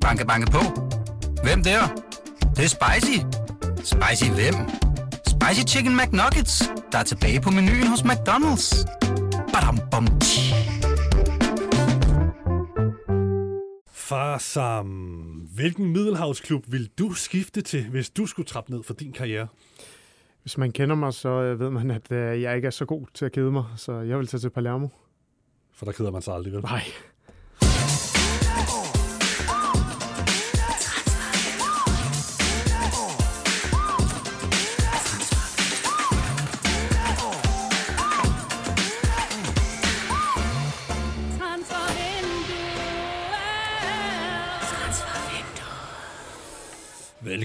Banke, banke på. Hvem der? Det, det er spicy. Spicy hvem? Spicy Chicken McNuggets, der er tilbage på menuen hos McDonald's. Badum, bom, tji. Far Sam, hvilken middelhavsklub vil du skifte til, hvis du skulle trappe ned for din karriere? Hvis man kender mig, så øh, ved man, at øh, jeg ikke er så god til at kede mig, så jeg vil tage til Palermo. For der keder man sig aldrig, vel? Nej.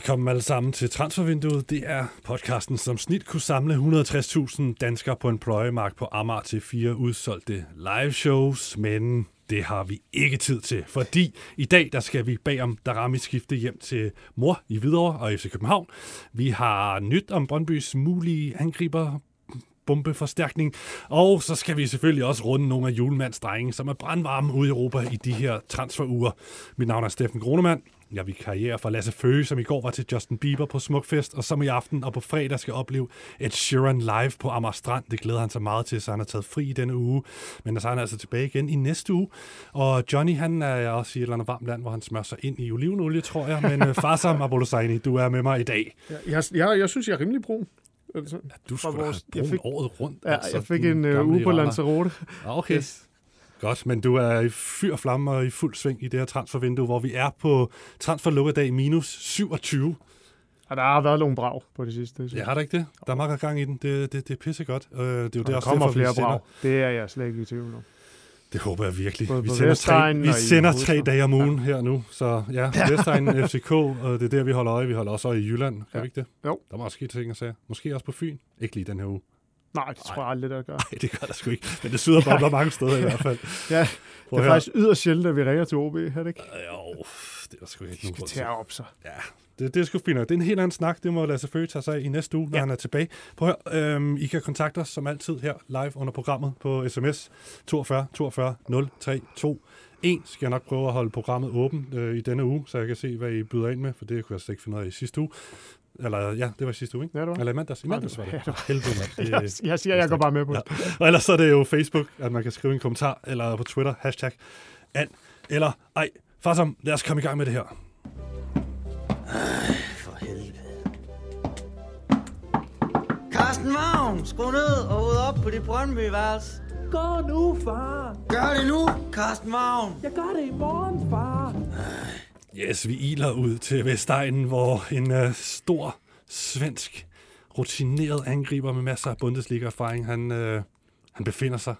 Velkommen alle sammen til Transfervinduet. Det er podcasten, som snit kunne samle 160.000 danskere på en pløjemark på Amager til fire udsolgte live shows, men det har vi ikke tid til, fordi i dag der skal vi bag om Darami skifte hjem til mor i Hvidovre og FC København. Vi har nyt om Brøndbys mulige angriber bombeforstærkning. Og så skal vi selvfølgelig også runde nogle af julemandsdrenge, som er brandvarme ude i Europa i de her transferuger. Mit navn er Steffen Gronemann. Jeg vil karriere for Lasse Føge, som i går var til Justin Bieber på Smukfest, og som i aften og på fredag skal opleve et Sheeran live på Amager Strand. Det glæder han sig meget til, så han har taget fri i denne uge. Men så er han altså tilbage igen i næste uge. Og Johnny, han er også i et eller andet varmt land, hvor han smører sig ind i olivenolie, tror jeg. Men uh, Farsam Abolosaini, du er med mig i dag. Jeg, jeg, jeg, jeg synes, jeg er rimelig brun. Altså, Du skulle vores- have jeg brun fik- året rundt. Ja, altså, jeg fik en gamle uge på. Lanzarote. Ja, Okay. Yes. Godt, men du er i fyr og flamme og i fuld sving i det her transfervindue, hvor vi er på transferlukkedag minus 27. Og der har været nogle brag på det sidste. synes Ja, jeg. har der ikke det? Der er meget gang i den. Det, det, det er pissegodt. Øh, det er jo det der også kommer derfor, flere brag. Det er jeg slet ikke i tvivl om. Det håber jeg virkelig. Både vi sender, tre, vi sender tre dage om ugen her nu. Så ja, Vestegnen, FCK, og det er der, vi holder øje. Vi holder også øje i Jylland. Kan Ja. vi ikke det? Jo. Der må også ske ting og sager. Måske også på Fyn. Ikke lige den her uge. Nej, det tror jeg aldrig, der gør. Nej, det gør der sgu ikke. Men det syder bobler mange steder i hvert fald. Ja, Prøv det er faktisk yderst sjældent, at vi ringer til OB, er det ikke? Jo, det er der sgu ikke De skal at op sig. Ja, det, det er sgu fint nok. Det er en helt anden snak. Det må Lasse Føge tage sig i næste uge, når Ja. han er tilbage. Prøv at høre, øhm, I kan kontakte os som altid her live under programmet på sms 42 42 032 1. Skal jeg nok prøve at holde programmet åbent øh, i denne uge, så jeg kan se, hvad I byder ind med, for det kunne jeg slet ikke finde ud af i sidste uge. Eller ja, det var sidste uge, ikke? Ja, det var. Eller i mandags. I mandags var det. Ja, det For Helvede, mand. Jeg, Det, jeg siger, jeg går bare med på det. Ja. Og ellers så er det jo Facebook, at man kan skrive en kommentar, eller på Twitter, hashtag and, eller ej. Farsom, lad os komme i gang med det her. For helvede. Carsten Vagn, skru ned og ud op på dit Brøndby-værelse. Gå nu, far. Gør det nu, Carsten Vagn. Jeg gør det i morgen, far. Yes, vi iler ud til Vestegnen, hvor en uh, stor svensk rutineret angriber med masser af Bundesliga-erfaring, han, uh, han befinder sig.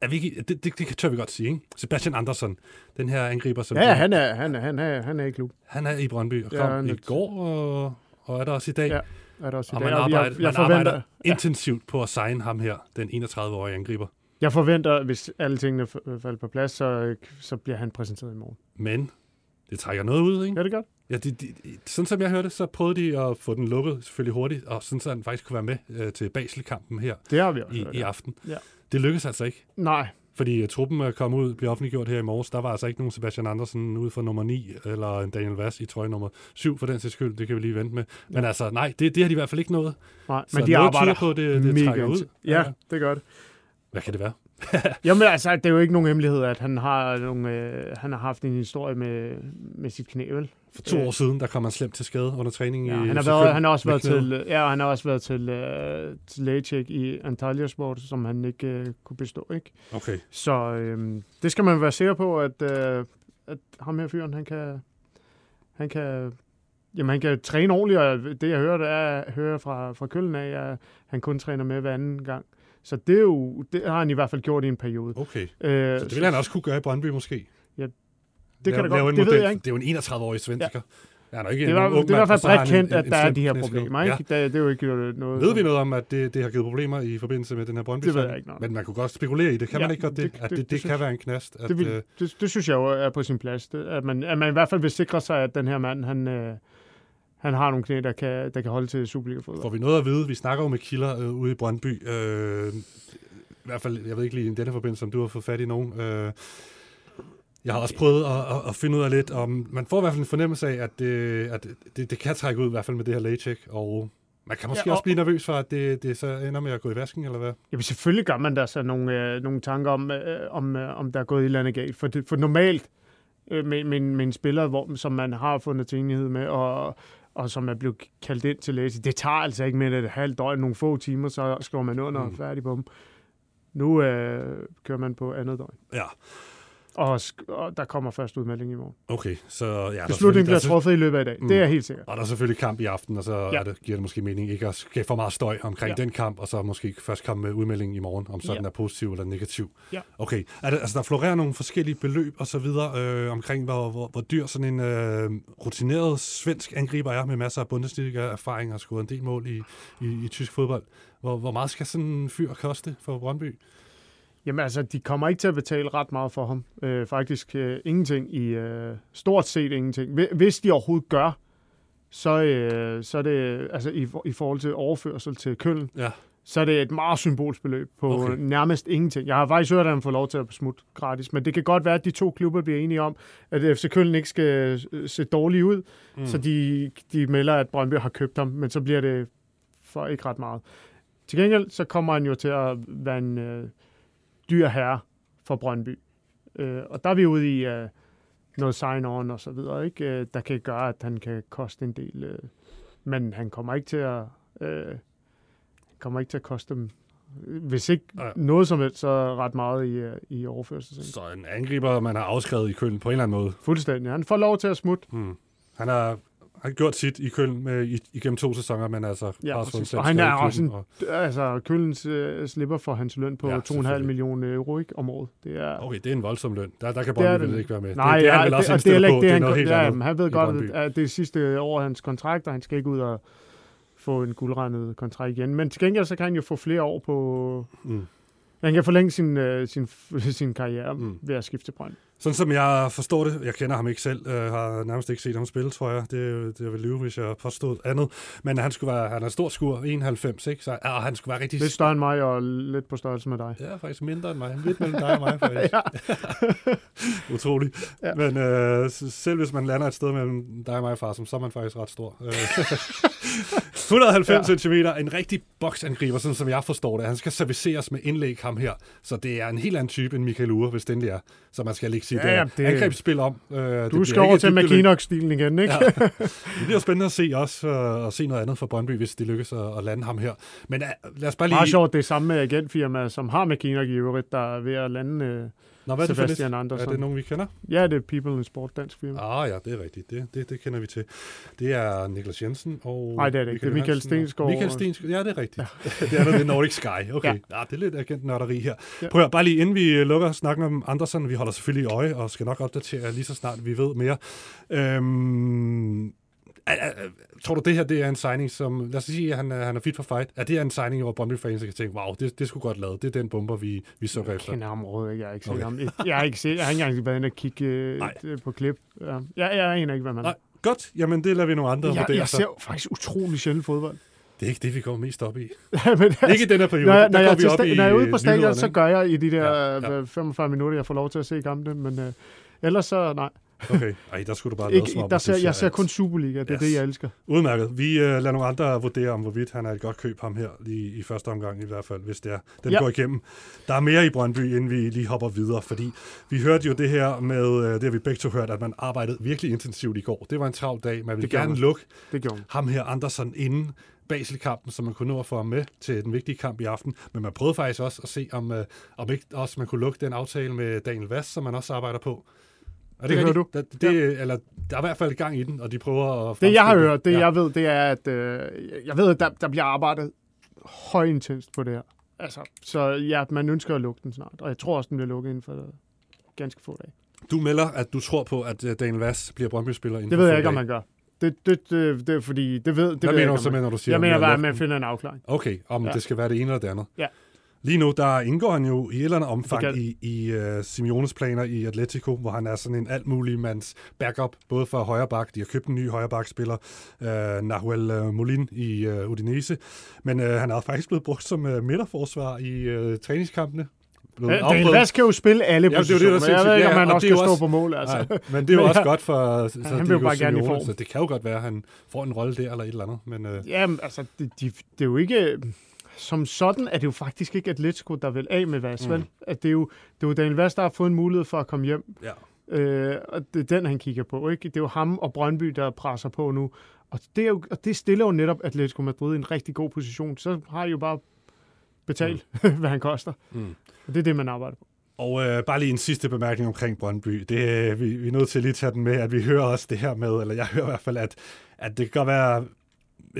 Er vi ikke, det, det, det tør vi godt sige, ikke? Sebastian Andersson, den her angriber, som Ja, han er, han er, han er, han er i klub. han er i Brøndby og Ja, kom han i er- går og, og er der også i dag. Ja, er der også i og dag. man Og jeg- arbejder, jeg, man arbejder intensivt på at signe ham her, den 31-årige angriber. jeg forventer, hvis alle tingene falder på plads, så, så bliver han præsenteret i morgen. Men det trækker noget ud, ikke? Er det godt? Ja, de, de, sådan som jeg hørte, så prøvede de at få den lukket selvfølgelig hurtigt, og sådan så han faktisk kunne være med øh, til Basel-kampen her Det har vi også. i, hørt, i ja. aften. Ja. Det lykkedes altså ikke, Nej, fordi uh, truppen er kommet ud, bliver offentliggjort her i morges. Der var altså ikke nogen Sebastian Andersen ude for nummer 9, eller en Daniel Vass i trøje nummer 7 for den sags skyld. Det kan vi lige vente med. Men altså, nej, det, det har de i hvert fald ikke nået. nej. Så men de arbejder på, det, det mega trækker ud. inti- Ja, det gør det. Hvad kan det være? Jamen altså, det er jo ikke nogen hemmelighed, at han har, nogle, øh, han har haft en historie med, med sit knæ, vel? For to Øh. år siden, der kom han slemt til skade under træning Ja, i han, har været, han har også været knæet. til, ja, han har også været til, øh, til lægecheck i Antalya Sport, som han ikke øh, kunne bestå, ikke? Okay. Så øh, det skal man være sikker på, at, øh, at ham her fyren, han kan, han kan, jamen, han kan træne ordentligt, og det jeg hører, det er, hører fra, fra Køllen af, at han kun træner med hver anden gang. Så det, er jo, det har han i hvert fald gjort i en periode. Okay. Øh, Så det vil han også kunne gøre i Brøndby måske. det kan Lave- da lave godt, det ved jeg ikke. Det er jo en 31-årig svensker. Ja. Han er ikke Det, var, det er i hvert fald bredt han en- kendt, at en der er de her problemer. Ikke? Det, det er jo ikke noget... Ved vi noget om, at det, det har givet problemer i forbindelse med den her brøndby Det ved jeg ikke, nej. Men man kunne godt spekulere i det. Kan Ja, man ikke godt det? det- At det- det, det, det det synes- kan være en knast. At, Det, vil, øh, det, det synes jeg jo er på sin plads. Det, at, man, at man i hvert fald vil sikre sig, at den her mand, han, øh, han har nogle knæ, der kan, der kan holde til Superliga-fodbold. får vi noget at vide? Vi snakker jo med kilder øh, ude i Brøndby. Øh, I hvert fald, jeg ved ikke lige i denne forbindelse, om du har fået fat i nogen. Øh, Jeg har også prøvet at, at, at finde ud af lidt, om man får i hvert fald en fornemmelse af, at det, at det, det kan trække ud, i hvert fald med det her lægecheck, og man kan måske Ja, og- også blive nervøs for, at det, det så ender med at gå i vasken, eller hvad? Jamen selvfølgelig gør man der så nogle, øh, nogle tanker om, øh, om, øh, om der er gået et eller andet galt. For, det, for normalt øh, med, med, med en spiller, hvor, som man har fundet til enighed med, og, og som er blevet kaldt ind til læse, det tager altså ikke mere end et halvt døgn, nogle få timer, så skriver man under og Mm. er færdig på dem. Nu øh, kører man på andet døgn. Ja, Og, og der kommer først udmelding i morgen. okay. Så, ja, Beslutningen bliver er truffet i løbet af i dag. Mm. Det er helt sikkert. Og der er selvfølgelig kamp i aften, og så Ja. er det, giver det måske mening ikke at skabe for meget støj omkring Ja. den kamp, og så måske først komme med udmeldingen i morgen, om så ja. den er positiv eller negativ. Ja. Okay, er det, altså der florerer nogle forskellige beløb og så videre øh, omkring, hvor, hvor, hvor dyr sådan en øh, rutineret svensk angriber er, med masser af Bundesliga-erfaring og har scoret en del mål i, i, i tysk fodbold. Hvor, hvor meget skal sådan en fyr koste for Brøndby? Jamen altså, de kommer ikke til at betale ret meget for ham. Øh, faktisk øh, ingenting i, øh, stort set ingenting. Hvi- Hvis de overhovedet gør, så, øh, så er det, altså i, i forhold til overførsel til Køln, Ja. så er det et meget symbolsk beløb på Okay. okay. nærmest ingenting. Jeg har faktisk hørt, at han får lov til at smutte gratis, men det kan godt være, at de to klubber bliver enige om, at FC Køln ikke skal øh, se dårligt ud, mm. så de, de melder, at Brøndby har købt ham, men så bliver det for ikke ret meget. Til gengæld, så kommer han jo til at være en øh, dyr herre for Brøndby. Øh, og der er vi ude i øh, noget sign-on og så videre, ikke? Øh, der kan gøre, at han kan koste en del. Øh, men han kommer ikke til at, øh, kommer ikke til at koste dem, hvis ikke Ja. ja. noget som helst, så ret meget i, øh, i overførsel. Så en angriber, man har afskrevet i Køln på en eller anden måde. Fuldstændig. Han får lov til at smutte. Hmm. Han har, har gjort sit i Køln med, i, igennem to sæsoner, men altså Ja, præcis. Og han er også en- og- Altså, Kølens øh, slipper for hans løn på Ja, ja, 2,5 selvfølgelig. millioner euro ikke, om året. Det er, Okay, det er en voldsom løn. Der, der kan Brøndby ikke være med. Nej, det, det er ja, han vel også det, det er ikke det, Det er han, han ved godt, at det er sidste år af hans kontrakt, og han skal ikke ud og få en guldrendet kontrakt igen. Men til gengæld, så kan han jo få flere år på... Mm. Han kan forlænge sin, øh, sin, sin karriere mm. ved at skifte til Brøndby. Sådan som jeg forstår det, jeg kender ham ikke selv, øh, har nærmest ikke set ham spille, tror jeg. Det, det vil lyve, hvis jeg påstod andet. Men han skulle være, han er stor skur, 91, ikke? Så, og han skulle være rigtig... Lidt større end mig, og lidt på størrelse med dig. Ja, faktisk mindre end mig. Lidt mellem dig og mig, faktisk. Utroligt. Ja. Men øh, selv hvis man lander et sted mellem dig og mig, far, så er man faktisk ret stor. Øh, 190 ja. cm, en rigtig boksangriber, sådan som jeg forstår det. Han skal serviceres med indlæg ham her. Så det er en helt anden type end Michael Ure, hvis det er. Så man skal ikke sige, Ja, det er det- angrebsspil om. Øh, Du skal over til. McKinnock-stilen igen, ikke? Ja. Det bliver spændende at se også, øh, at se noget andet fra Brøndby, hvis det lykkes at, at lande ham her. Men uh, lad os bare lige... Meget sjovt, det er samme agentfirma, som har McKinnock i øvrigt, der er ved at lande... Øh, Nå, hvad er det for Sebastian lidt? Er Andersson. det nogen, vi kender? ja, det er People in Sport, dansk firma. Ah ja, det er rigtigt. Det, det, det kender vi til. Det er Niklas Jensen og... Nej, det er det ikke. Det er Michael Johansen og- Stensgaard. Michael Stensgaard, ja, det er rigtigt. Ja. det er noget, det er Nordic Sky. Okay, ja. Ja. ja det er lidt agentnørderi her. Ja. Prøv at bare lige inden vi lukker snakken om Andersen, vi holder selvfølgelig øje og skal nok opdatere lige så snart vi ved mere. Øhm, er- er- tror du, det her det er en signing, som... Lad os sige, at han er, han er fit for fight. Er det en signing, hvor Brøndby-fans kan tænke, wow, det, det skulle godt lavet. Det er den bomber, vi, vi Jeg efter. kender ham overhovedet ikke. Jeg har ikke set Okay. ham. Jeg har ikke set, jeg har ikke engang været inde og kigge øh, et- på klip. Ja. Jeg, jeg aner ikke, hvad man Nej, godt. Jamen, det lader vi nogle andre jeg, vurdere. jeg så. ser faktisk utrolig sjældent fodbold. Det er ikke det, vi går mest op i. Men altså, Ikke i den her periode. når, Der når, jeg, vi op sta- i når jeg er ude på stadion, så gør jeg i de der Ja, ja, ja. ja. 45 minutter, jeg får lov til at se kampe. Men øh, ellers så, nej. Okay. Ej, der skulle du bare Ikke, om, der ser, jeg ser kun Superliga. Det er Yes. det, jeg elsker. Udmærket. Vi øh, lader nogle andre vurdere om, hvorvidt han er et godt køb ham her, lige i første omgang i hvert fald, hvis det er. Den ja. Går igennem. Der er mere i Brøndby, inden vi lige hopper videre, fordi vi hørte jo det her med, øh, det har vi begge to hørt, at man arbejdede virkelig intensivt i går. Det var en travl dag. Man ville Det gerne man. lukke Det gjorde ham her, Andersen, inden Basel-kampen, så man kunne nå at få ham med til den vigtige kamp i aften. Men man prøvede faktisk også at se, om, øh, om ikke også man kunne lukke den aftale med Daniel Vass, som man også arbejder på. Er Det hører rigtigt? Der, det, eller, der er i hvert fald gang i den, og de prøver at... Det jeg har hørt, det Ja. jeg ved, det er, at øh, jeg ved, at der, der bliver arbejdet højintenst på det her. Altså, så ja, man ønsker at lukke den snart, og jeg tror også, den bliver lukket inden for øh, ganske få dage. Du melder, at du tror på, at øh, Daniel Vass bliver Brøndby-spiller inden Det ved jeg ikke, om man gør. Det, det, det, det er fordi, det ved, det Hvad ved jeg mener du så med, når du siger... Jeg mener bare, at man finder en afklaring. Okay, om Ja. det skal være det ene eller det andet. Ja. Lige nu, der indgår han jo i et eller andet omfang Det i, i uh, Simeones planer i Atletico, hvor han er sådan en alt mulig mands backup, både for højre bak. De har købt en ny højre bak-spiller, uh, Nahuel uh, Molin i uh, Udinese. Men uh, han er faktisk blevet brugt som uh, midterforsvar i uh, træningskampene. blevet Vask kan jo spille alle Jamen, det er positioner, det, der er men jeg ved ikke, om han og også kan jo stå også- på mål. Altså. Nej, men det er jo også godt for så han jo bare gerne i form. så det kan jo godt være, at han får en rolle der eller et eller andet. Men øh, Jamen, altså, det, de, det er jo ikke... Som sådan er det jo faktisk ikke Atletico, der vil af med Vass, mm. vel? At det, er jo, det er jo Daniel Vass, der har fået en mulighed for at komme hjem. ja. Øh, og det er den, han kigger på, ikke? Det er jo ham og Brøndby, der presser på nu. Og det, er jo, og det stiller jo netop Atletico Madrid i en rigtig god position. Så har de jo bare betalt, mm. hvad han koster. Mm. Og det er det, man arbejder på. Og øh, bare lige en sidste bemærkning omkring Brøndby. Det, øh, vi, vi er nødt til at lige tage den med, at vi hører også det her med, eller jeg hører i hvert fald, at, at det kan godt være,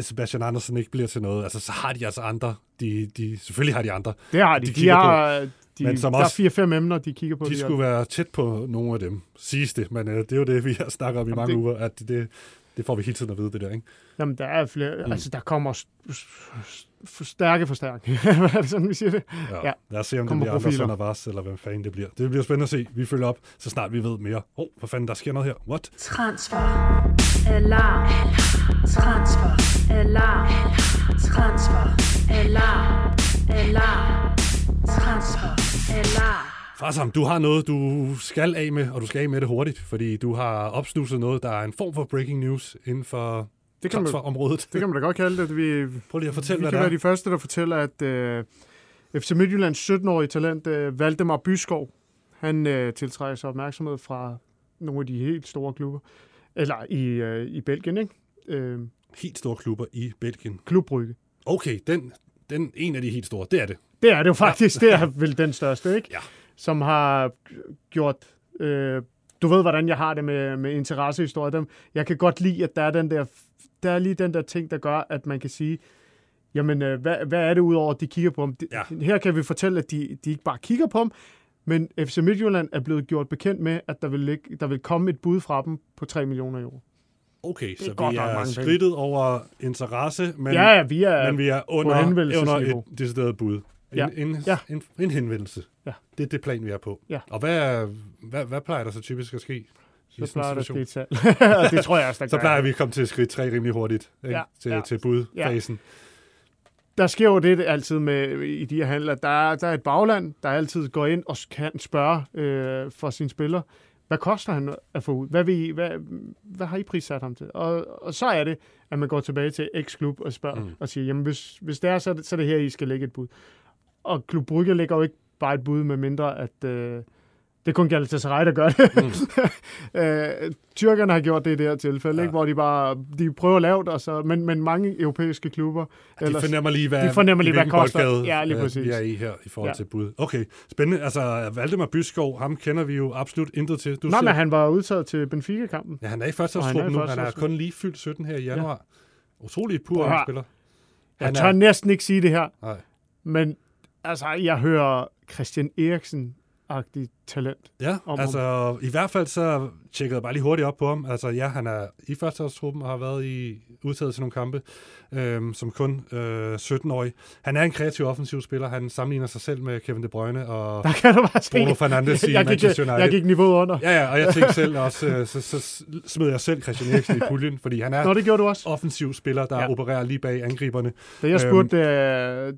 Sebastian Andersen ikke bliver til noget, altså så har de altså andre. De, de, selvfølgelig har de andre. Det har De de. De, de kigger har, de, Men som der er også- fire-fem emner, de kigger på. De lige skulle øjeblikket. være tæt på nogle af dem, siges det. Men øh, det er jo det, vi har snakket om i Jamen, mange det- uger, at det, det får vi hele tiden at vide, det der, ikke? Jamen, der er flere. Mm. Altså, der kommer s- stærke forstærkninger. Hvad er det sådan, vi siger det? Ja. Ja. Lad os se, om det Kommer bliver profiler. Andersen og Vars, eller hvem fanden det bliver. Det bliver spændende at se. Vi følger op, så snart vi ved mere. Åh, oh, hvad fanden, der sker noget her. What? Transfer. Alarm. Transfer. Alarm. Transfer. Alarm. Alarm. Transfer. Alarm. Farsam, du har noget, du skal af med, og du skal af med det hurtigt, fordi du har opsnuset noget, der er en form for breaking news inden for Det kan man, transferområdet. det kan man da godt kalde det. Vi, Prøv lige at fortælle, vi hvad kan det være er. de første, der fortæller, at øh, FC Midtjyllands 17-årige talent, øh, Valdemar Byskov, han øh, tiltrækker sig opmærksomhed fra nogle af de helt store klubber. Eller i, øh, i Belgien, ikke? Øh, Helt store klubber i Belgien. Klub Brygge. Okay, den, den en af de helt store, det er det. Det er det jo faktisk. Det er vel den største, ikke? Ja. Som har gjort... Øh, du ved, hvordan jeg har det med, med interessehistorier. Dem, jeg kan godt lide, at der er, den der, der er lige den der ting, der gør, at man kan sige, jamen, øh, hvad, hvad er det udover, at de kigger på ham? De, Ja. Her kan vi fortælle, at de, de ikke bare kigger på ham, men FC Midtjylland er blevet gjort bekendt med, at der vil, ligge, der vil komme et bud fra dem på 3 millioner euro. Okay, er så godt vi er penge. skridtet over interesse, men, ja, ja, vi er... men vi er under, under et decideret bud. En, Ja. en, Ja. en, en henvendelse. Ja. Det er det plan, vi er på. Ja. Og hvad, hvad, hvad plejer der så typisk at ske? Så plejer der et salg. Det tror jeg også, der Så plejer vi at komme til skridt tre rimelig hurtigt ikke? Ja, til, ja. til budfasen. der sker jo det altid med i de her handler. Der er, der er et bagland, der altid går ind og kan spørge øh, for sine spillere, hvad koster han at få ud? Hvad, vil I, hvad, hvad har I prissat ham til? Og, og så er det, at man går tilbage til X-klub og spørger mm. og siger, jamen hvis, hvis det er, så er det, så er det her, I skal lægge et bud. Og Klub Brygge lægger jo ikke bare et bud, med mindre at... Øh, det er kun Galatasaray, der gør det. Mm. øh, tyrkerne har gjort det i det her tilfælde, Ja. ja. ikke? hvor de bare de prøver lavt, og så, men, men mange europæiske klubber De fornemmer lige, hvad, de fornemmer lige, hvad koster. Ja, lige præcis. er i her i forhold Ja. til bud. Okay, spændende. Altså, Valdemar Byskov, ham kender vi jo absolut intet til. Du Nå, siger- men han var udtaget til Benfica-kampen. Ja, han er i førsteårstruppen nu. Han er kun lige fyldt 17 her i januar. Utrolig Prøv at pur spiller. Jeg tør er- næsten ikke sige det her, Nej. men altså, jeg hører Christian Eriksen Eriksen-agtigt talent. Ja, om altså i hvert fald så tjekkede jeg bare lige hurtigt op på ham. Altså ja, han er i førsteårstruppen og har været i udtaget til nogle kampe øhm, som kun øh, 17-årig. Han er en kreativ offensiv spiller. Han sammenligner sig selv med Kevin De Bruyne og Der kan du bare se. Bruno Fernandes i jeg, gik, Manchester United. jeg gik niveauet under. Ja, ja, og jeg tænkte selv også, øh, så, så smed jeg selv Christian Eriksen i puljen, fordi han er Nå, det gjorde du også. offensiv spiller, der ja. Opererer lige bag angriberne. Da jeg Øhm. spurgte, øh,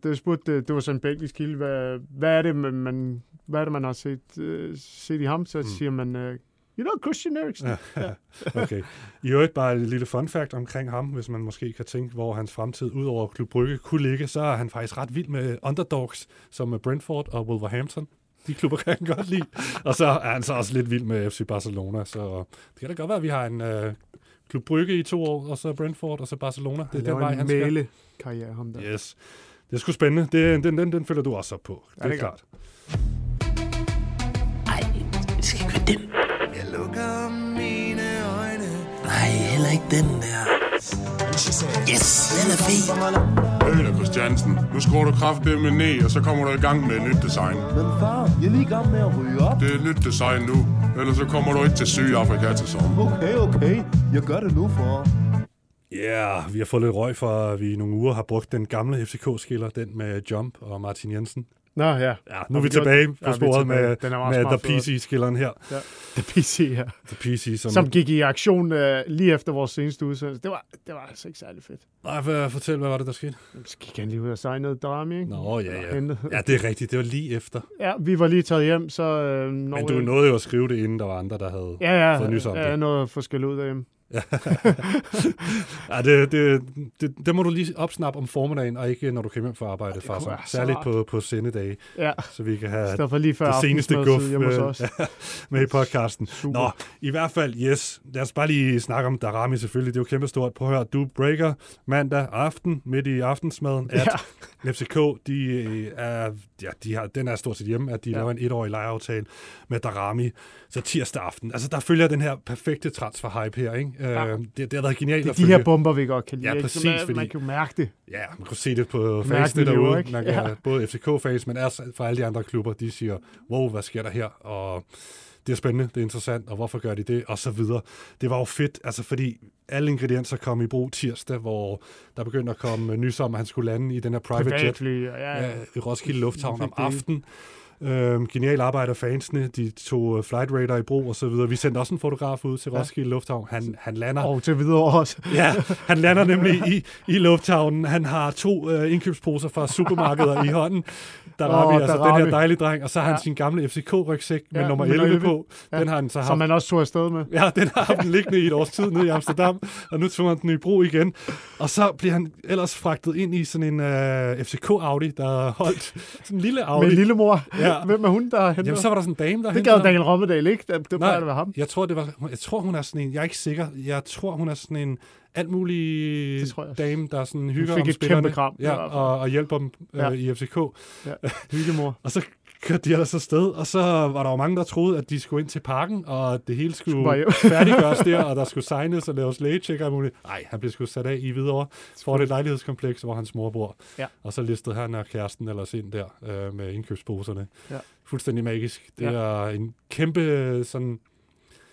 da jeg spurgte det, det var sådan en belgisk kilde, hvad, hvad, er det, man, hvad det, man har set, øh, set i ham? Så mm. siger man, øh, you know Christian Eriksen. Ja. Okay. I øvrigt bare et lille fun fact omkring ham, hvis man måske kan tænke, hvor hans fremtid ud over Klub Brygge kunne ligge, så er han faktisk ret vild med underdogs, som Brentford og Wolverhampton. De klubber kan han godt lide. Og så er han så også lidt vild med FC Barcelona, så det kan da godt være, at vi har en øh, Klub Brygge i to år, og så Brentford, og så Barcelona. Det er den vej, en han skal. karriere ham der. Yes. Det er sgu spændende. Det, den, den, den følger du også op på. Det er, det er klart. Den. Jeg lukker mine øjne. Nej, heller ikke den der. Yes, den er fed. Øl Christiansen. Nu skruer du kraftedeme ned, og så kommer du i gang med et nyt design. Men far, jeg er lige i gang med at ryge op. Det er et nyt design nu, ellers så kommer du ikke til Sydafrika til sommer. Okay, okay. Jeg gør det nu, far. Ja, yeah, vi har fået lidt røg for, at vi i nogle uger har brugt den gamle FCK-skiller, den med Jump og Martin Jensen. Nå, ja. Ja, nu er vi tilbage på Ja, sporet med, med The. PC-skilleren her. ja. The PC, ja. The PC, som... Som gik i aktion øh, lige efter vores seneste udsendelse. Det var, det var altså ikke særlig fedt. Nej, hvad- fortæl, hvad var det, der skete? Så gik han lige ud og signede Drami, ikke? Nå, ja, ja. Ja, det er rigtigt. Det var lige efter. Ja, vi var lige taget hjem, så... Øh, Men du nåede jo at skrive det, inden der var andre, der havde... Ja, ja. fået nys om ja, det. noget forskelligt ud derhjemme. Ja, det, det, det, det må du lige opsnappe om formiddagen, og ikke når du kommer hjem fra arbejde, far. Så. Særligt på, på sendedage, Ja, så vi kan have lige før det seneste guf hos med, i podcasten. Super. Nå, i hvert fald, yes. Lad os bare lige snakke om Darami selvfølgelig. Det er jo kæmpestort. Prøv at høre, du breaker mandag aften, midt i aftensmaden, at ja. FCK, de øh, er, ja, de har, den er stort set hjemme, at de. Ja. laver en etårig lejeaftale med Darami. Så tirsdag aften. Altså, der følger den her perfekte transfer-hype her, ikke? Ja. Ja. Øh, det, det har været genialt Det er de følge. her bomber, vi godt kan lide. Ja, præcis, man, fordi- man kan jo mærke det. Ja, man kan se det på fansene derude. ikke? Man kan, Ja. Både FCK-fans, men også for alle de andre klubber, de siger, wow, hvad sker der her? Og det er spændende, det er interessant, og hvorfor gør de det? Og så videre. Det var jo fedt, altså fordi alle ingredienser kom i brug tirsdag, hvor der begyndte at komme nys om, at han skulle lande i den her private jet ja, ja, ja. i Roskilde Lufthavn om aftenen. Øhm, genial arbejde af fansene. De tog øh, Flight Radar i brug og så videre. Vi sendte også en fotograf ud til Ja. Roskilde Lufthavn. Han, han lander Og til videre også. Ja, han lander nemlig i, i lufthavnen. Han har to øh, indkøbsposer fra supermarkeder i hånden. Der Åh, oh, altså den her dejlige dreng. Og så har han Ja. sin gamle FCK-rygsæk med Ja, nummer nummer 11 11. på. Ja. Den har han så haft. Som man også tog afsted med. Ja, den har han liggende i et års tid nede i Amsterdam, og nu tog han den i brug igen. Og så bliver han ellers fragtet ind i sådan en øh, FCK-Audi, der er holdt sådan en lille Audi. Med lillemor. Ja. Hvem er hun, der henter? Jamen, så var der sådan en dame, der det ham. Daniel Rommedal ikke. Det, det plejer at være ham. Jeg tror, det var, jeg tror, hun er sådan en, jeg er ikke sikker, jeg tror, hun er sådan en alt mulig dame, der sådan hygger fik om et spillerne. kæmpe kram, i Ja, hvert fald. og, og hjælper dem øh, Ja. i FCK. Ja. Hyggemor. Og så kørte de ellers afsted, og så var der jo mange, der troede, at de skulle ind til parken, og det hele skulle, færdiggøres der, og der skulle signes og laves lægecheck og muligt. Nej, han blev sgu sat af i videre for et lejlighedskompleks, hvor hans mor bor. Ja. Og så listede han og kæresten ellers ind der øh, med indkøbsposerne. Ja. Fuldstændig magisk. Det Ja. er en kæmpe sådan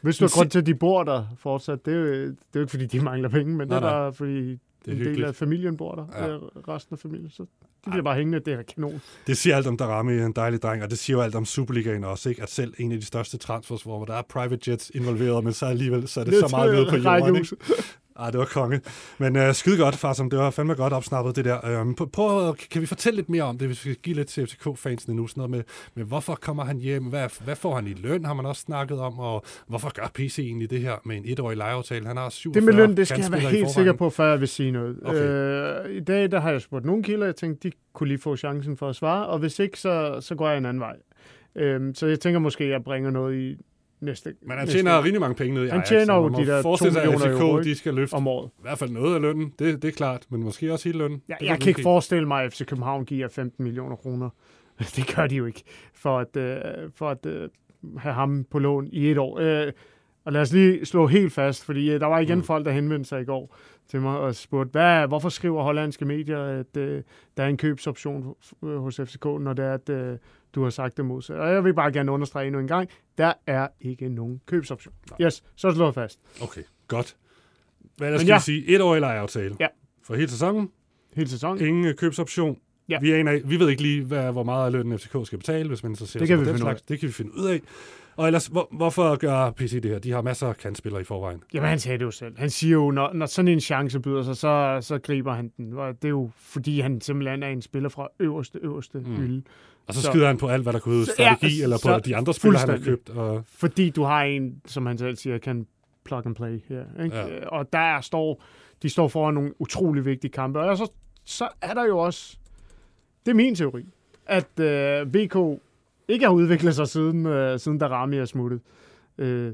Hvis du har grund til, at de bor der fortsat, det er jo, det er jo ikke, fordi de mangler penge, men Nej, det er der, fordi Det er en del hyggeligt. af familien bor der, Ja. ja. resten af familien. Så de bliver bare hængende, det er kanon. Det siger alt om Darami, en dejlig dreng, og det siger jo alt om Superligaen også, ikke? at selv en af de største transfers, hvor der er private jets involveret, men så alligevel så er det så meget nede på jorden. Ikke? Ah, det var konge. Men uh, skide godt, far, som det var fandme godt opsnappet, det der. Um, prøv, kan vi fortælle lidt mere om det, hvis vi skal give lidt til FCK-fansene nu, sådan noget med, med, hvorfor kommer han hjem, hvad, hvad får han i løn, har man også snakket om, og hvorfor gør PC egentlig det her med en etårig lejeaftale? Han har 47 Det med løn, det skal jeg være helt sikker på, før jeg vil sige noget. Okay. Øh, I dag der har jeg spurgt nogle kilder, jeg tænkte, de kunne lige få chancen for at svare, og hvis ikke, så, så går jeg en anden vej. Øh, så jeg tænker måske, at jeg bringer noget i næste Men han næste tjener uge rigtig mange penge ned i Han Ajax, tjener så jo de der forestille sig, 2 at millioner FCK, euro, de skal løfte om året. i hvert fald noget af lønnen, det, det er klart, men måske også hele lønnen. Ja, Det jeg kan ikke forestille mig, at FC København giver 15 millioner kroner. Det gør de jo ikke, for at, øh, for at øh, have ham på lån i et år. Øh, og lad os lige slå helt fast, fordi øh, der var igen Mm. mm. folk, der henvendte sig i går til mig og spurgte, hvad, hvorfor skriver hollandske medier, at øh, der er en købsoption øh, hos FCK, når det er, at øh, du har sagt det modsat. Og jeg vil bare gerne understrege endnu en gang, der er ikke nogen købsoption. Yes, så slår fast. Okay, godt. Hvad ellers Men skal ja. vi sige? Et år i lejeaftale. Ja. For hele sæsonen. Hele sæsonen. Ingen øh, købsoption. Ja. Vi, aner, vi ved ikke lige, hvad, hvor meget af lønnen FCK skal betale, hvis man så ser Det kan vi den slags. Det kan vi finde ud af. Og ellers, hvor, hvorfor gør PC det her? De har masser af kantspillere i forvejen. Jamen, han sagde det jo selv. Han siger jo, når, når sådan en chance byder sig, så, så griber han den. Og det er jo, fordi han simpelthen er en spiller fra øverste, øverste Mm. hylde. Og så, Så- skyder han på alt, hvad der kunne Så- strategi, ja, eller på så- de andre spillere, han har købt. Og, Fordi du har en, som han selv siger, kan plug and play her. Ikke? Ja. Og der står, de står foran nogle utrolig vigtige kampe. Og så, så er der jo også, det er min teori, at øh, VK ikke har udviklet sig siden, øh, siden Darami er smuttet. Øh,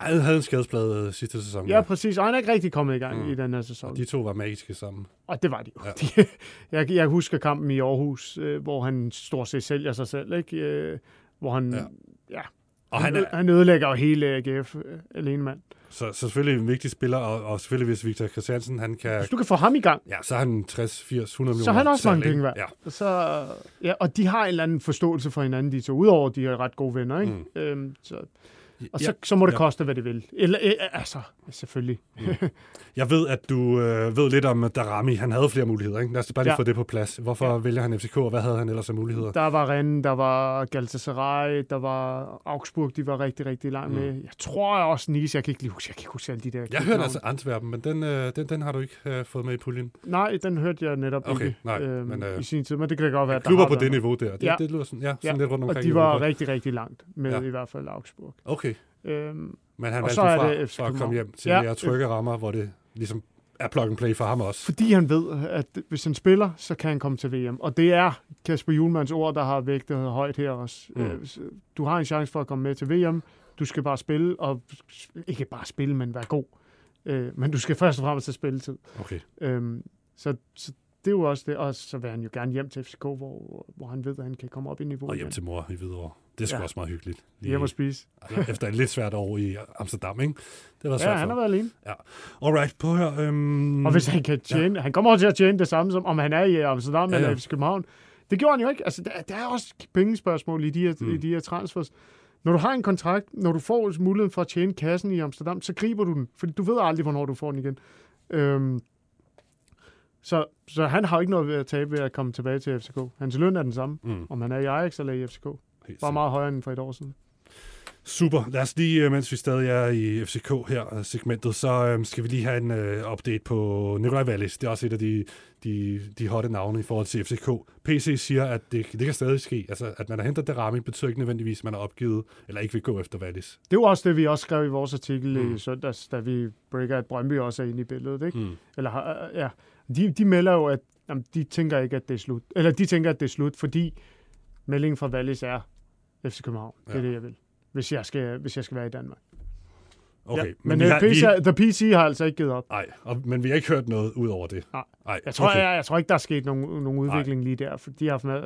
han havde en skadesplade sidste sæson. ja, præcis. Og han er ikke rigtig kommet i gang Mm. i den her sæson. Og de to var magiske sammen. Og det var de. Ja. Ja. jeg, jeg husker kampen i Aarhus, øh, hvor han stort set sælger sig selv, ikke? Øh, hvor han, Ja. ja. Og han, han han ødelægger jo hele AGF øh, alene mand. så, så selvfølgelig en vigtig spiller, og, og selvfølgelig hvis Victor Christiansen, han kan... Hvis du kan få ham i gang, Ja, så er han 60, 80, 100 millioner. så han også mange penge værd. Ja. Så, ja, og de har en eller anden forståelse for hinanden, de to, udover at de er ret gode venner. Ikke? Mm. Øhm, så, Og Ja, så, så må det ja. koste, hvad det vil. Eller, øh, altså, selvfølgelig. Jeg ved, at du øh, ved lidt om Darami. Han havde flere muligheder, ikke? Lad os bare lige Ja. få det på plads. Hvorfor ja. vælger han FCK, og hvad havde han ellers af muligheder? Der var Rennes, der var Galatasaray, der var Augsburg, de var rigtig, rigtig langt Mm. med. Jeg tror også Nice, jeg kan ikke lige huske, jeg kan ikke huske alle de der Jeg hørte altså Antwerpen, men den, øh, den, den har du ikke øh, fået med i puljen. Nej, den hørte jeg netop Okay, ikke nej, øhm, men, øh, i sin tid, men det kan godt være, at der Klubber på det niveau der. Det, Ja. det lyder sådan, ja, Ja, sådan lidt rundt Og omkring. de i var Europa. rigtig, rigtig langt med Ja. i hvert fald Augsburg. Okay, Øhm, men han valgte så er fra, det for at komme hjem til Ja, mere trygge rammer, hvor det ligesom er plug and play for ham også. fordi han ved, at hvis han spiller, så kan han komme til VM. Og det er Kasper Julmans ord, der har vægtet højt her også. Mm. Øh, Du har en chance for at komme med til VM. Du skal bare spille, og ikke bare spille, men være god. Øh, men du skal først og fremmest have spilletid. Okay. Øhm, så, så det er jo også det. Og så vil han jo gerne hjem til FCK, hvor, hvor han ved, at han kan komme op i niveau. Og hjem til mor i Hvidovre. Det er sgu Ja. også meget hyggeligt. Hjem og spise. Altså, Efter et lidt svært år i Amsterdam, ikke? Det var svært Ja, han har været alene. Alright, på her. Øhm, Og hvis han kan tjene, ja. han kommer til at tjene det samme, som om han er i Amsterdam Ja, ja, ja. eller FC København. Det gjorde han jo ikke. Altså, der, der er også pengespørgsmål i de, her, mm. i de her transfers. Når du har en kontrakt, når du får muligheden for at tjene kassen i Amsterdam, så griber du den, fordi du ved aldrig, hvornår du får den igen. Øhm, så, så han har jo ikke noget ved at tabe ved at komme tilbage til FCK. Hans løn er den samme, Mm, om han er i Ajax eller i FCK. Helt Bare meget højere end for et år siden. Super. Lad os lige, øh, mens vi stadig er i FCK her, øh, segmentet, så øh, skal vi lige have en øh, update på Nikolaj Wallis. Det er også et af de, de, de hotte navne i forhold til FCK. PC siger, at det, det kan stadig ske. Altså, at man har hentet Derami, betyder ikke nødvendigvis, at man har opgivet, eller ikke vil gå efter Wallis. Det jo også det, vi også skrev i vores artikel Mm. i søndags, da vi breaker, at Brøndby også er inde i billedet. Ikke? Mm. Eller, ja, de, de melder jo, at jamen, de tænker ikke, at det er slut. Eller de tænker, at det er slut, fordi meldingen fra Wallis er FC København. Det er Ja. det, jeg vil. Hvis jeg skal, hvis jeg skal være i Danmark. Okay, ja. Men, men har, PC, vi, The PC har altså ikke givet op. nej, men vi har ikke hørt noget ud over det. Nej. Jeg tror, okay. jeg, jeg tror ikke, der er sket nogen, nogen udvikling lige der, for de har haft med,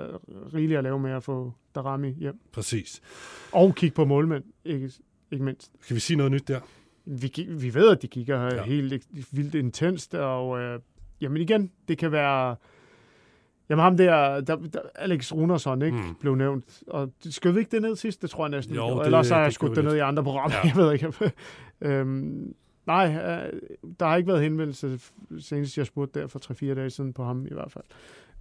rigeligt at lave med at få Darami hjem. Præcis. Og kigge på målmænd, ikke, ikke mindst. Kan vi sige noget nyt der? Vi, vi ved, at de kigger Ja. helt vildt intenst, og øh, jamen igen, det kan være... Jamen ham der, der, der Alex Runersson, ikke, Mm. blev nævnt. Og skød vi ikke det ned sidst? Det tror jeg næsten. Jo, det- Ellers har det jeg skudt det vi ned i andre programmer. Ja. Jeg ved ikke. øhm, nej, øh, der har ikke været henvendelse senest, jeg spurgte der for 3-4 dage siden på ham i hvert fald.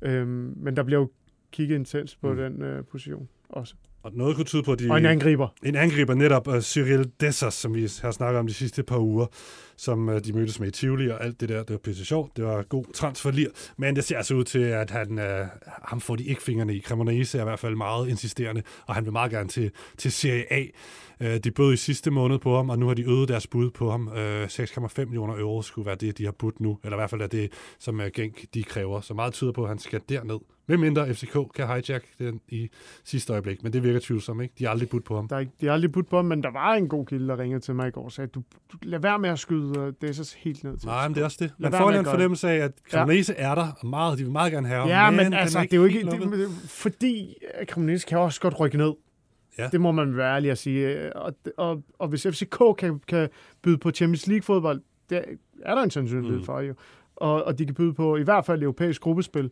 Øhm, men der bliver jo kigget intens på mm. den øh, position også. Og noget kunne tyde på, at de... Og en angriber. En angriber netop, uh, Cyril Dessers, som vi har snakket om de sidste par uger, som uh, de mødtes med i Tivoli og alt det der. Det var pisse sjovt. Det var god transferlir. Men det ser altså ud til, at han, uh, ham får de ikke fingrene i. Cremonese er i hvert fald meget insisterende, og han vil meget gerne til, til Serie A. Uh, de bød i sidste måned på ham, og nu har de øget deres bud på ham. Uh, 6,5 millioner euro skulle være det, de har budt nu. Eller i hvert fald er det, som uh, Genk de kræver. Så meget tyder på, at han skal derned. Hvem mindre FCK kan hijack den i sidste øjeblik, men det virker tvivlsomt, ikke? De har aldrig budt på ham. Der er, ikke- de har aldrig budt på ham, men der var en god kilde, der ringede til mig i går og sagde, du, du lad være med at skyde øh, Dessers helt ned til. Nej, men det er også det. Man får en fornemmelse af, at Cremonese er der, og meget, de vil meget gerne have ham. Ja, men, den altså, det er jo ikke... Det, det, fordi øh, Cremonese kan også godt rykke ned. Ja. Det må man være ærlig at sige. Og, og, og hvis FCK kan, kan byde på Champions League-fodbold, det er der en sandsynlighed mm. for jo. Og, og de kan byde på i hvert fald europæisk gruppespil.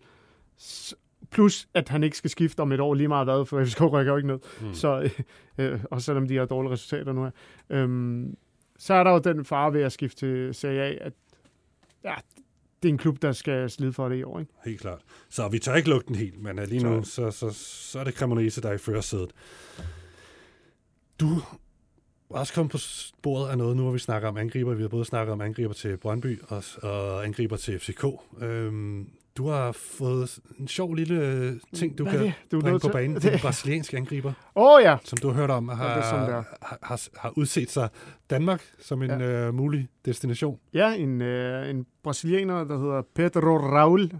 Plus, at han ikke skal skifte om et år lige meget hvad, for FCK rykker jo ikke ned. Mm. Så, øh, og selvom de har dårlige resultater nu her. Øhm, så er der jo den fare ved at skifte til Serie A, at ja, det er en klub, der skal slide for det i år. Ikke? Helt klart. Så vi tør ikke lukke den helt, men lige nu, så, så, så er det Cremonese, der er i førersædet. Du er også kommet på sporet af noget, nu hvor vi snakker om angriber. Vi har både snakket om angriber til Brøndby og, og angriber til FCK. Øhm, du har fået en sjov lille øh, ting, du Hvad kan? Du bringe på banen. Det- er en brasiliansk angriber, oh, ja, som du har hørt om, har, det sådan, det er. har, har, har udset sig Danmark som en ja. øh, mulig destination. Ja, en, øh, en brasilianer, der hedder Pedro Raul.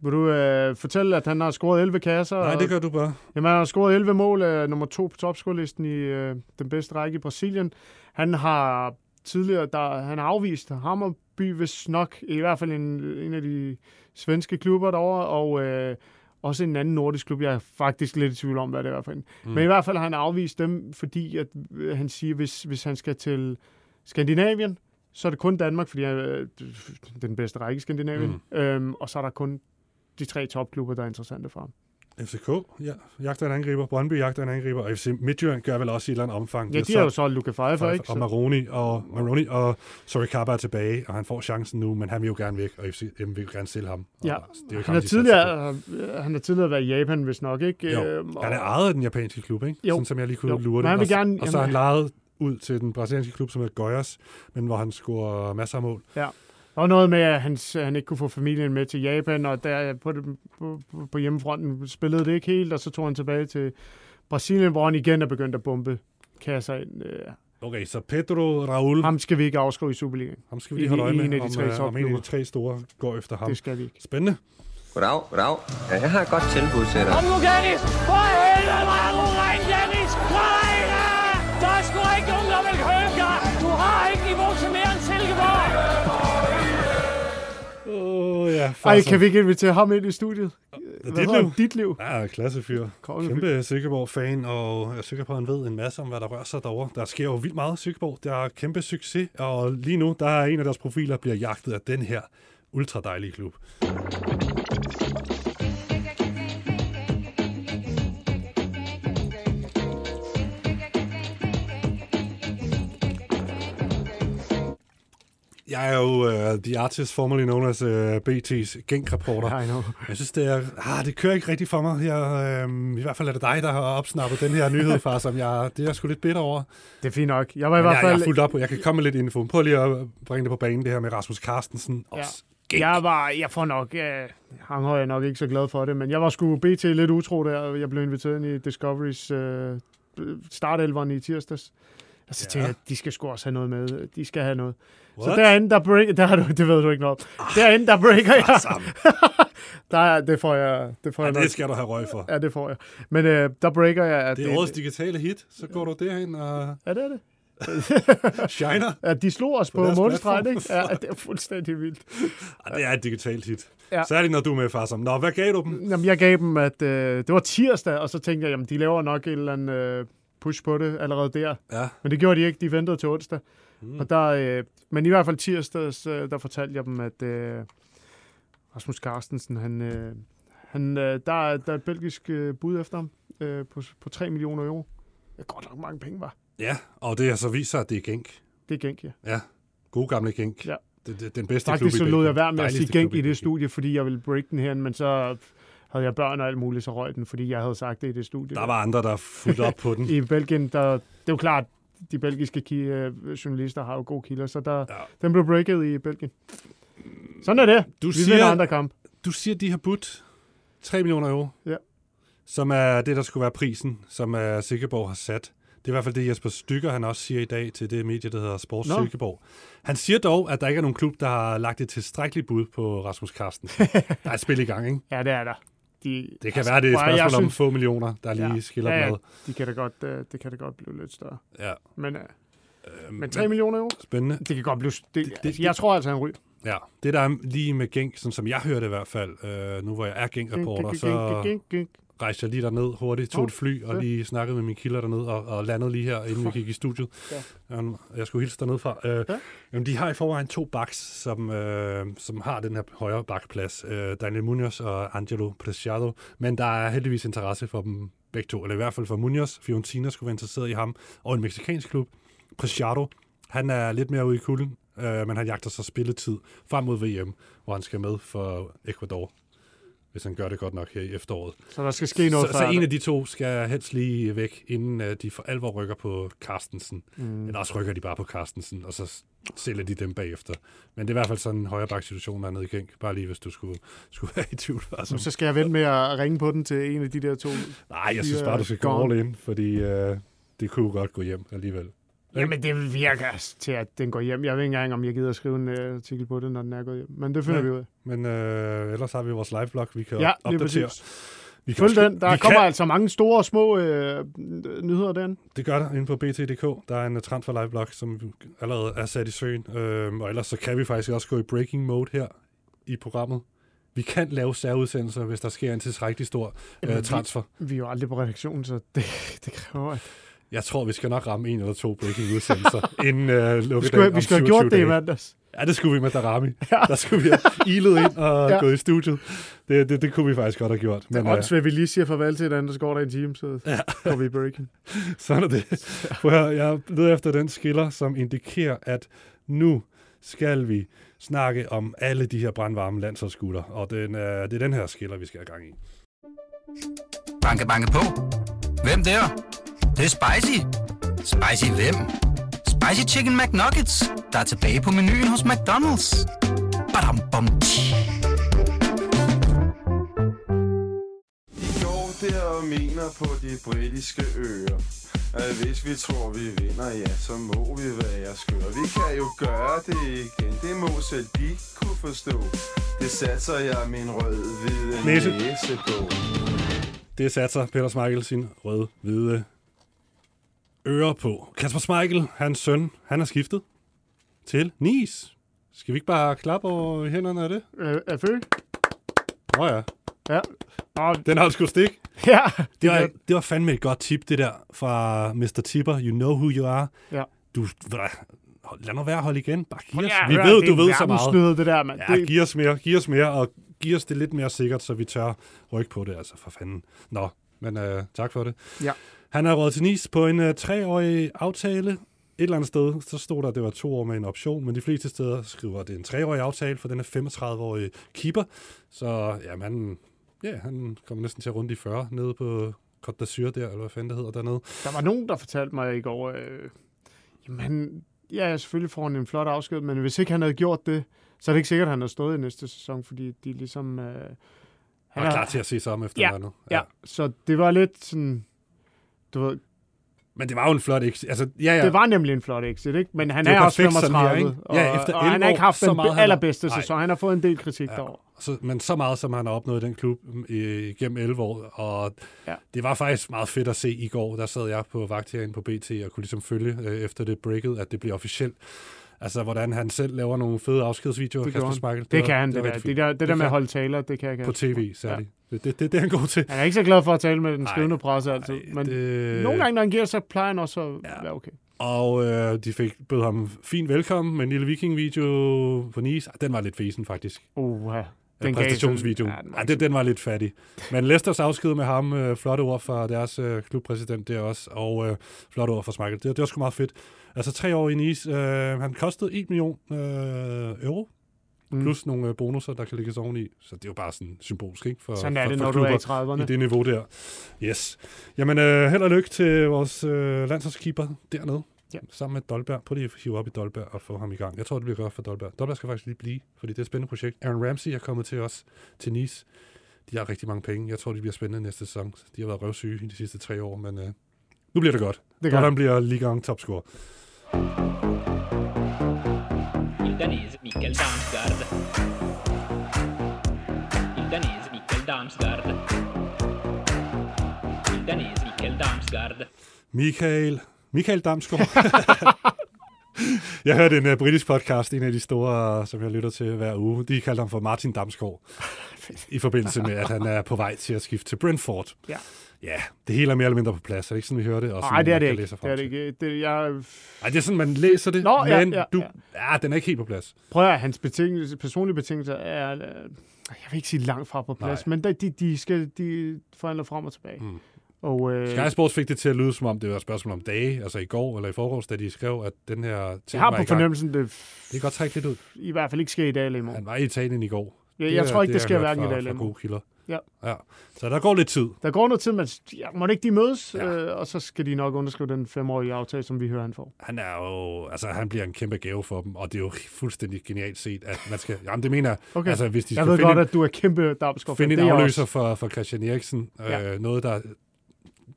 Vil du øh, fortælle, at han har scoret 11 kasser? Nej, og- det gør du bare. Jamen, han har scoret 11 mål, er nummer to på topscorelisten i øh, den bedste række i Brasilien. Han har tidligere, der, han har afvist Hammerby, hvis nok, i hvert fald en, en af de svenske klubber derovre, og øh, også en anden nordisk klub. Jeg er faktisk lidt i tvivl om, hvad det er i hvert fald. Mm. Men i hvert fald har han afvist dem, fordi at, øh, han siger, hvis, hvis han skal til Skandinavien, så er det kun Danmark, fordi han øh, den bedste række i Skandinavien. Mm. Øhm, og så er der kun de tre topklubber, der er interessante for ham. FCK ja, jagter en angriber, Brøndby jagter en angriber, og FC Midtjylland gør vel også i et eller andet omfang. Ja, de har jo så Luka Pfeiffer, ikke? Og Maroni og, Maroni og Sorry Kappa er tilbage, og han får chancen nu, men han vil jo gerne væk, og FC M vil gerne sælge ham. Ja, og det er jo han, ham, er tidligere, han har tidligere været i Japan, hvis nok, ikke? Jo, Øhm, han er og- ejet af den japanske klub, ikke? Jo. Sådan som jeg lige kunne Jo. lure det. han vil og, så- gerne- og så er han lejet ud til den brasilianske klub, som hedder Goiás, men hvor han scorer masser af mål. Ja. Var noget med, at han, han ikke kunne få familien med til Japan, og der på, det, på, på- hjemmefronten spillede det ikke helt, og så tog han tilbage til Brasilien, hvor han igen er begyndt at bombe kasser ind. Øh, Okay, så Pedro Raul, Ham skal vi ikke afskrive i Superligaen. ham skal vi lige holde øje med, en af de om, tre øh, om en af de tre store går efter ham. Det skal vi ikke. Spændende. Goddag, goddag. Ja, jeg har et godt tilbud til dig. Kom nu, Dennis! For helvede, er du ren, Dennis! Nej, da! Der er sgu ikke nogen, der vil købe dig! Du har ikke niveau til oh, ja. Ej, farser. kan vi ikke invitere ham ind i studiet? dit Hvad hedder liv? Dit liv. Ja, klassefyr. Kæmpe Silkeborg-fan, og jeg er sikker på, at han ved en masse om, hvad der rører sig derovre. Der sker jo vildt meget i Silkeborg. Der er kæmpe succes, og lige nu, der er en af deres profiler, bliver jagtet af den her ultra dejlige klub. Jeg er jo uh, the artist formerly known as uh, BT's Genk-reporter. I know. Jeg synes, det, er, ah, det kører ikke rigtigt for mig. Jeg, øh, I hvert fald er det dig, der har opsnappet den her nyhed, far, som jeg, det er jeg sgu lidt bitter over. Det er fint nok. Jeg var i hvert jeg, jeg fald... har fulgt op på, jeg kan komme med lidt info. Prøv lige at bringe det på banen, det her med Rasmus Carstensen. Ja. Også. Jeg var, jeg får nok, øh, han er nok ikke så glad for det, men jeg var sgu BT lidt utro der, og jeg blev inviteret ind i Discoveries øh, startelveren i tirsdags. Og så Ja. tænkte jeg, de skal sgu også have noget med. De skal have noget. What? Ah. Så derinde, der break, der har du, det ved du ikke noget om. Derinde, der breaker jeg. sammen. der, er- det får jeg, det får Ja, jeg nok. det skal du have røg for. Ja, det får jeg. Men øh, der breaker jeg, at Det er årets digitale hit. Så går du derhen og Ja, det er det. shiner. Ja, de slog os På på, målstregen, ikke? Ja, det er fuldstændig vildt. Ja, det er et digitalt hit. Ja. Særligt når du er med, far. Som. Nå, hvad gav du dem? Jamen, jeg gav dem, at øh, det var tirsdag, og så tænkte jeg, jamen, de laver nok et eller andet øh, push på det allerede der. Ja. Men det gjorde de ikke, de ventede til onsdag. Mm. Og der, øh, men i hvert fald tirsdags, øh, der fortalte jeg dem, at øh, Rasmus Carstensen, han, øh, han, øh, der, er, der er et belgisk øh, bud efter ham øh, på, på 3 millioner euro. Det er godt nok mange penge, var. Ja, og det har så vist sig, at det er Genk. Det er Genk, ja. Ja, god gamle Genk. Ja. Det, det, den bedste Faktisk så klub i lod Belgien. jeg være med at sige Genk i det studie, fordi jeg ville break den her, men så havde jeg børn og alt muligt, så røg den, fordi jeg havde sagt det i det studie. Der var andre, der fulgte op på den. I Belgien, der, det er jo klart, de belgiske øh, journalister har jo gode kilder, så der, Ja. den blev breaket i Belgien. Sådan er det. Du Vi siger- andre kamp. Du siger, de har budt 3 millioner euro. Ja. Som er det, der skulle være prisen, som er Silkeborg har sat. Det er i hvert fald det, Jesper Stykker, han også siger i dag til det medie, der hedder Sports Nå. Silkeborg. Han siger dog, at der ikke er nogen klub, der har lagt et tilstrækkeligt bud på Rasmus Carsten. der er et spil i gang, ikke? Ja, det er der. De, Det kan altså, være, det er et spørgsmål om synes- få millioner, der lige Ja. skiller ja, med. de kan da godt, øh, det kan da godt blive lidt større. Ja. Men, øh, Øhm, men 3 millioner euro, Spændende. det kan godt blive... Det, Det- det, det- altså, jeg tror altså, han ryger. Ja, det der er lige med Genk, sådan som jeg hørte i hvert fald, øh, nu hvor jeg er Genk-reporter, så Gink, gink. Rejste jeg lige derned hurtigt, tog Nå, et fly og lige snakkede med mine kilder dernede og, og landede lige her, inden vi gik i studiet. Ja. Jeg skulle hilse dernede fra. Øh, Ja. jamen, de har i forvejen to backs, som, øh, som har den her højre bakplads. Øh, Daniel Munoz og Angelo Preciado. Men der er heldigvis interesse for dem begge to, eller i hvert fald for Munoz. Fiorentina skulle være interesseret i ham, og en meksikansk klub. Preciado, han er lidt mere ude i kulden, øh, men han jagter så spilletid frem mod VM, hvor han skal med for Ecuador, hvis han gør det godt nok her i efteråret. Så der skal ske noget så, så en af de to skal helst lige væk, inden uh, de for alvor rykker på Carstensen. Mm. Eller også rykker de bare på Carstensen, og så sælger de dem bagefter. Men det er i hvert fald sådan en højre situation dernede i Genk. Bare lige, hvis du skulle, skulle være i tvivl. Altså. Så skal jeg vente med at ringe på den til en af de der to. Nej, jeg synes bare, du skal gå all in, fordi uh, det kunne godt gå hjem alligevel. Jamen, det virker til, at den går hjem. Jeg ved ikke engang, om jeg gider at skrive en uh, artikel på det, når den er gået hjem. Men det finder Ja. vi ud af. Men øh, ellers har vi vores live-blog, vi kan Ja, opdatere. præcis. Vi kan Følg også- den. Der vi kommer kan, altså mange store og små øh, nyheder den. Det gør der inde på BT.dk. Der er en transfer live blog, som allerede er sat i søen. Øhm, og ellers så kan vi faktisk også gå i breaking mode her i programmet. Vi kan lave særudsendelser, hvis der sker en tilstrækkelig stor øh, vi- transfer. Vi er jo aldrig på redaktionen, så det, det kræver... At... Jeg tror, vi skal nok ramme en eller to breaking udsendelser inden øh, Vi lukkedagen skulle, vi skulle have 27 gjort det i mandags. Ja, det skulle vi med Darami. Ja. Der skulle vi have ilet ind og ja. Gået i studiet. Det, det, det kunne vi faktisk godt have gjort. Men, det er vi lige siger farvel til hinanden, så går der en time, så ja. går vi i breaking. Sådan er det. Prøv at jeg leder efter den skiller, som indikerer, at nu skal vi snakke om alle de her brandvarme landsholdsgutter. Og den, er, det er den her skiller, vi skal have gang i. Banke, banke på. Hvem der? Det, er spicy. Spicy hvem? Spicy Chicken McNuggets, der er tilbage på menuen hos McDonald's. Badum, bom, tji. De går der og mener på de britiske øer at hvis vi tror, vi vinder, ja, så må vi være skøre. Vi kan jo gøre det igen, det må selv de kunne forstå. Det satser jeg min rød-hvide Næse. næse på. Det satser Peter Smeichel sin rød-hvide ører på. Kasper Smeichel, hans søn, han er skiftet til Nice. Skal vi ikke bare klappe over hænderne af det? Øh, er fø? Nå ja. Ja. Nå, Den har sgu stik. Ja. Det var, det var fandme et godt tip, det der fra Mr. Tipper. You know who you are. Ja. Du, lad nu være, hold igen. Bare giv os. ja, Vi ved, du ved så meget. det der, mand. Ja, Det- giv os mere, giv os mere, og giv os det lidt mere sikkert, så vi tør rykke på det, altså for fanden. Nå, men øh, tak for det. Ja. Han er råd til Nice på en øh, treårig aftale. Et eller andet sted, så stod der, at det var to år med en option, men de fleste steder skriver, at det er en treårig aftale, for den er 35-årig keeper. Så jamen, han, ja, han kommer næsten til at runde i 40 nede på Côte d'Azur der, eller hvad fanden det hedder dernede. Der var nogen, der fortalte mig i går, øh, jamen, ja, selvfølgelig får han en flot afsked, men hvis ikke han havde gjort det, så er det ikke sikkert, at han har stået i næste sæson, fordi de ligesom... Øh, Han er klar til at se sig om efter ja, noget andet. Ja. ja, så det var lidt sådan... Du ved, Men det var jo en flot exit. Altså, ja, ja. Det var nemlig en flot exit, ikke? Men han Det er også perfekt sådan 35, her, ikke? og, Ja, efter og han 11 har ikke haft så den meget har- allerbedste Nej. sæson. Han har fået en del kritik ja. derovre. Så, men så meget, som han har opnået i den klub øh, igennem 11 år. Og Ja. det var faktisk meget fedt at se i går. Der sad jeg på vagt herinde på BT og kunne ligesom følge øh, efter det breaket, at det bliver officielt. Altså, hvordan han selv laver nogle fede afskedsvideoer, Det, Kasper. Smeichel. det var- kan han, var det, der. Det, der, det der med at holde taler, det kan jeg På ganske tv, særligt. Det, det, det, det er han god til. Han er ikke så glad for at tale med den skrivende presse altid, men det- nogle gange, når han giver sig, plejer han også at være okay. Og øh, de fik bød ham fint velkommen med en lille viking-video på Nice. Den var lidt fesen, faktisk. Ja, den gav præstationsvideoen. sådan- Ja, den, den var lidt fattig. Men Leicesters afsked med ham, øh, flotte ord fra deres øh, klubpræsident der også, og øh, flotte ord fra Smeichel. Det, det var sgu meget fedt. Altså tre år i Nice. Øh, han kostede 1 million øh, euro, Mm. plus nogle øh, bonusser, der kan lægges oveni. Så det er jo bare sådan symbolsk, ikke? For, Sådan er for, det, for når du er i klubber 30'erne. I det niveau der. Yes. Jamen, øh, held og lykke til vores øh, landsholdskeeper dernede. Ja. Sammen med Dolberg. Prøv lige at hive op i Dolberg og få ham i gang. Jeg tror, det bliver godt for Dolberg. Dolberg skal faktisk lige blive, fordi det er et spændende projekt. Aaron Ramsey er kommet til os til Nice. De har rigtig mange penge. Jeg tror, det bliver spændende næste sæson. De har været røvsyge i de sidste tre år, men øh, nu bliver det godt. Det gør Dolberg bliver Ligue 1 topscorer. Il danese Mikkel Damsgaard. Il danese Mikkel Damsgaard. Il danese Mikkel Damsgaard. Michael. Michael Damsgaard. jeg hørte en uh, britisk podcast, en af de store, uh, som jeg lytter til hver uge. De kalder ham for Martin Damsgaard. I forbindelse med, at han er på vej til at skifte til Brentford. Ja. Ja, det hele er mere eller mindre på plads. Er det ikke sådan, vi hører det? Nej, det er det ikke. Det er det ikke. Det, jeg, Ej, det er sådan, man læser det, Nå, ja, men ja, du, ja. ja, den er ikke helt på plads. Prøv at hans betingelse, personlige betingelser er, øh, jeg vil ikke sige langt fra på plads, Nej. men de, de, de skal de forhandler frem og tilbage. Mm. Og, øh, Sky Sports fik det til at lyde, som om det var et spørgsmål om dage, altså i går eller i forgårs, da de skrev, at den her ting jeg har på fornemmelsen, det Det kan godt trække lidt ud. i hvert fald ikke sker i dag eller i morgen. Han var i Italien i går. Ja, Det jeg er- tror ikke, det har sker jeg hverken i dag eller i morgen. gode kilder. Ja. ja. Så der går lidt tid. Der går noget tid, men ja, må det ikke de mødes, ja. øh, og så skal de nok underskrive den femårige aftale, som vi hører, han får. Han er jo, altså han bliver en kæmpe gave for dem, og det er jo fuldstændig genialt set, at man skal, jamen det mener jeg, Okay. altså hvis de jeg skal ved finde, godt, en, at du er kæmpe Damsgaard. finde en det er jeg afløser for, for Christian Eriksen, Ja. øh, noget der,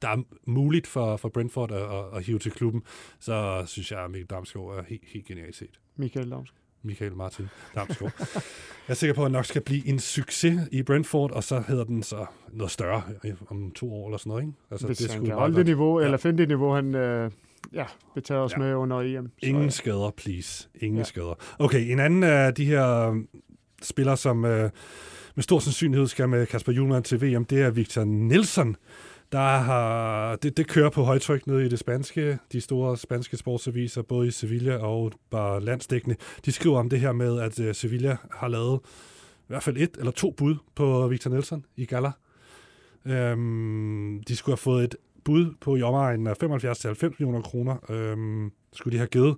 der er muligt for, for Brentford at, at, at hive til klubben, så synes jeg, at Mikkel Damsgaard er helt, helt genialt set. Michael Damsgaard. Michael Martin Damsgaard. jeg er sikker på, at nok skal blive en succes i Brentford, og så hedder den så noget større øh, om to år eller sådan noget, ikke? Altså, Hvis det han kan holde det niveau, ja. eller finde det niveau, han øh, ja, vil tage os Ja. med under EM. Så, Ingen ja. skader, please. Ingen Ja. ja. skader. Okay, en anden af de her øh, spillere, som øh, med stor sandsynlighed skal med Kasper Julemand til VM, det er Victor Nielsen, der har, det, det kører på højtryk nede i det spanske. De store spanske sportsaviser, både i Sevilla og bare landsdækkende, de skriver om det her med, at øh, Sevilla har lavet i hvert fald et eller to bud på Victor Nelson i Gala. Øhm, de skulle have fået et bud på i omegnen af 75 til 90 millioner kroner. Øhm, skulle de have givet.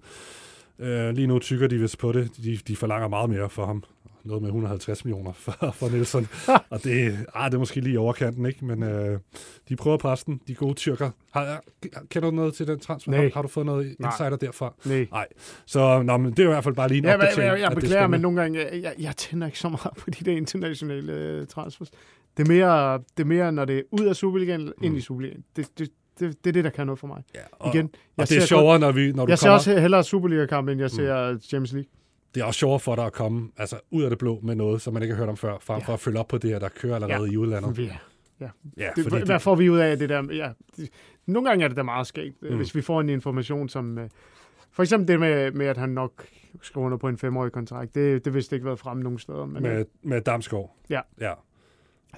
Øh, lige nu tykker de vist på det. De, de forlanger meget mere for ham. Noget med 150 millioner for, for Nielsen. og det, ah, det er måske lige overkanten, ikke? Men øh, de prøver at presse den, de gode tyrker. Har, kender du noget til den transfer? Nej. Har, har du fået noget Nej. insider derfra? Nej. Nej. Så nå, men det er i hvert fald bare lige en Ja, jeg, opdatering. jeg, jeg er beklager, men nogle gange, jeg, jeg, jeg tænder ikke så meget på de der internationale øh, transfers. Det er, mere, det er mere, når det er ud af Superligaen, mm. ind i Superligaen. Det, det, det, det er det, der kan noget for mig. Ja, og, Igen, og det er ser sjovere, når, vi, når du Jeg ser kommer... også hellere Superliga-kamp, end jeg ser mm. Champions League. Det er også sjovere for dig at komme altså, ud af det blå med noget, som man ikke har hørt om før, frem for at følge op på det her, der kører allerede Ja. i udlandet. Ja. Ja. Ja, det, fordi hvad det- får vi ud af det der? Ja, nogle gange er det da meget skægt, Mm. mm. hvis vi får en information, som... øh, For eksempel det med, med at han nok skriver under på en femårig kontrakt. Det, det vidste ikke været fremme nogen steder. Men, Med, øh, med Damsgaard. Ja. ja.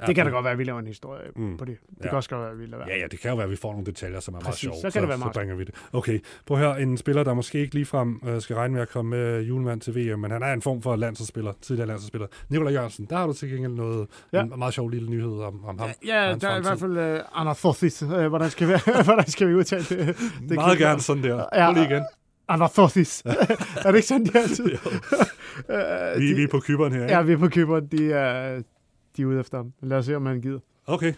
Det kan da godt være, at vi laver en historie Mm. på det. Det Ja. kan også godt være, at vi være. Ja, ja, det kan jo være, at vi får nogle detaljer, som er Præcis, meget sjove. så kan det være meget så bringer vi det. Okay, prøv at høre. En spiller, der måske ikke ligefrem øh, skal regne med at komme med julemand til VM, men han er en form for landsholdsspiller, tidligere landsholdsspiller. Nikolaj Jørgensen, der har du til gengæld noget, Ja. en meget sjov lille nyhed om, om ham. Ja, hans der er i hvert fremtid. fald uh, Anarthorthis. Uh, hvordan, skal vi, hvordan skal vi udtale det? det Meget gerne sådan der. Ja, Prøv lige igen. Anarthorthis. er det ikke sådan, de altid? uh, Vi, vi er på kyberen her, ikke? Ja, vi er på Kyberen. De er, de er ude efter ham. Lad os se, om han gider. Okay.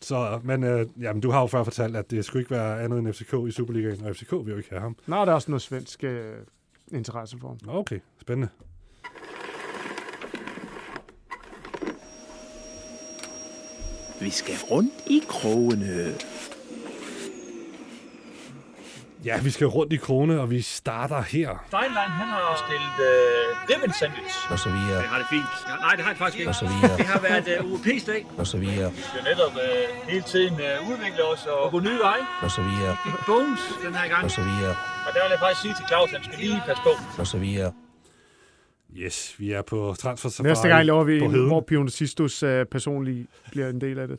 Så, men øh, jamen, du har jo før fortalt, at det skulle ikke være andet end FCK i Superligaen, og FCK vil jo ikke have ham. Nå, der er også noget svensk uh, interesse for ham. Okay, spændende. Vi skal rundt i krogene. Ja, vi skal rundt i krone, og vi starter her. Steinlein, han har stillet øh, ribbon sandwich. Og så videre. Det har det fint. Ja, nej, det har det faktisk ikke. Og så videre. Det har været øh, UEP's dag. Og så videre. Vi skal netop øh, hele tiden øh, udvikle os og gå nye veje. Og så videre. Big Bones den her gang. Og så videre. Og der vil jeg faktisk sige til Claus, at han skal lige passe på. Og så videre. Yes, vi er på transfer safari Næste gang laver vi en, hvor Pionisistus uh, personligt bliver en del af det.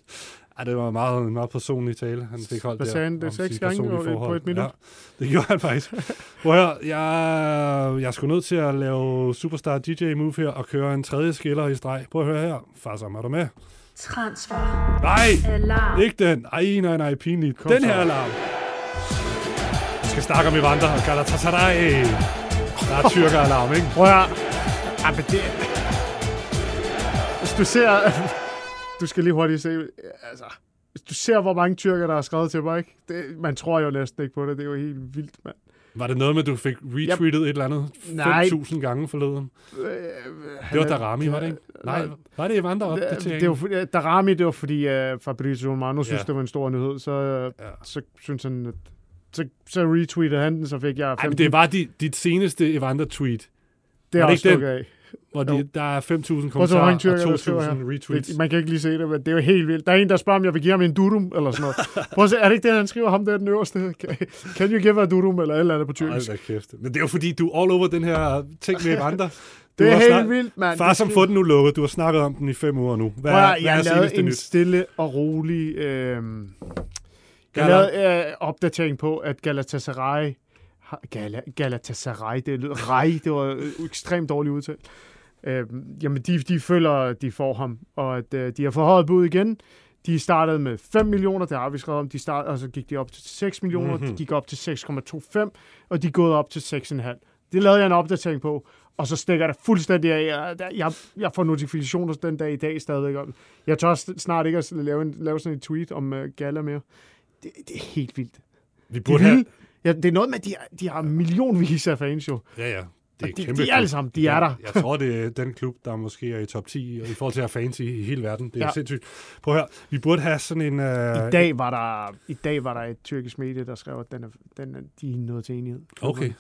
Ja, det var en meget, en meget personlig tale, han fik holdt Hvad der. sagde han? Det er seks gange på- et minut? Ja, det gjorde han faktisk. At høre, jeg, jeg skulle nødt til at lave Superstar DJ Move her og køre en tredje skiller i streg. Prøv at høre her. Farsom, er du med? Transfer. Nej, Alarm. ikke den. Ej, nej, nej, pinligt. Kom den her alarm. Vi skal snakke om Evander og Galatasaray. Der er tyrker-alarm, ikke? Prøv at høre. Ja, men det... Hvis du ser... Du skal lige hurtigt se... Altså, hvis du ser, hvor mange tyrker, der har skrevet til mig, ikke? Det, man tror jo næsten ikke på det. Det er jo helt vildt, mand. Var det noget med, at du fik retweetet et eller andet Nej. 5.000 gange forleden? Det var Darami, var det ikke? Nej, var det Evander Det, opdatering? det var Darami, det var fordi uh, Fabrizio Romano synes, Ja. det var en stor nyhed, så, uh, så synes han, at, så, så retweetede han den, så fik jeg 15. Ej, men det var dit, dit seneste Evander-tweet. Det er Var også ikke stukket af. Hvor de, der er 5.000 Prøv at se, hvor kommentarer og skriver 2.000 her. retweets. Man kan ikke lige se det, men det er jo helt vildt. Der er en, der spørger, om jeg vil give ham en durum, eller sådan noget. Prøv at se, er det ikke det, han skriver ham der den øverste? Can you give a durum, eller et eller andet på tyrkisk? Da kæft. Men det er jo fordi, du er all over den her ting med. Du Det er helt snak- vildt, mand. Far, som skal- få den nu lukket. Du har snakket om den i fem uger nu. Hvad, Prøv høre, hvad er jeg lavede en nyt? stille og rolig øh, jeg lavede øh, opdatering på, at Galatasaray Gala, Galatasaray, det lød rej, det var øh, ekstremt dårligt udtalt. Øh, jamen, de, de føler, de får ham, og at øh, de har forhøjet bud igen. De startede med 5 millioner, det har vi skrevet om. De startede, og så gik de op til 6 millioner, Mhm. mm-hmm. de gik op til 6,25, og de er gået op til 6,5. Det lavede jeg en opdatering på, og så stikker det fuldstændig af. Jeg, jeg, jeg får notifikationer den dag i dag stadigvæk om. Jeg tør snart ikke at lave, en, lave sådan en tweet om uh, Gala mere. Det, det er helt vildt. Vi De burde vil, have... ja, det er noget med, at de, har- de har millionvis af fans jo. Ja, ja. Det er de- kæmpe de er alle sammen, de er der. Jeg tror, det er den klub, der måske er i top 10 i forhold til at have fans i, i hele verden. Det er. Ja. sindssygt. Prøv at høre, vi burde have sådan en... Uh, I dag var der, i dag var der et tyrkisk medie, der skrev, at den er, den er, de er nået til enighed. Okay.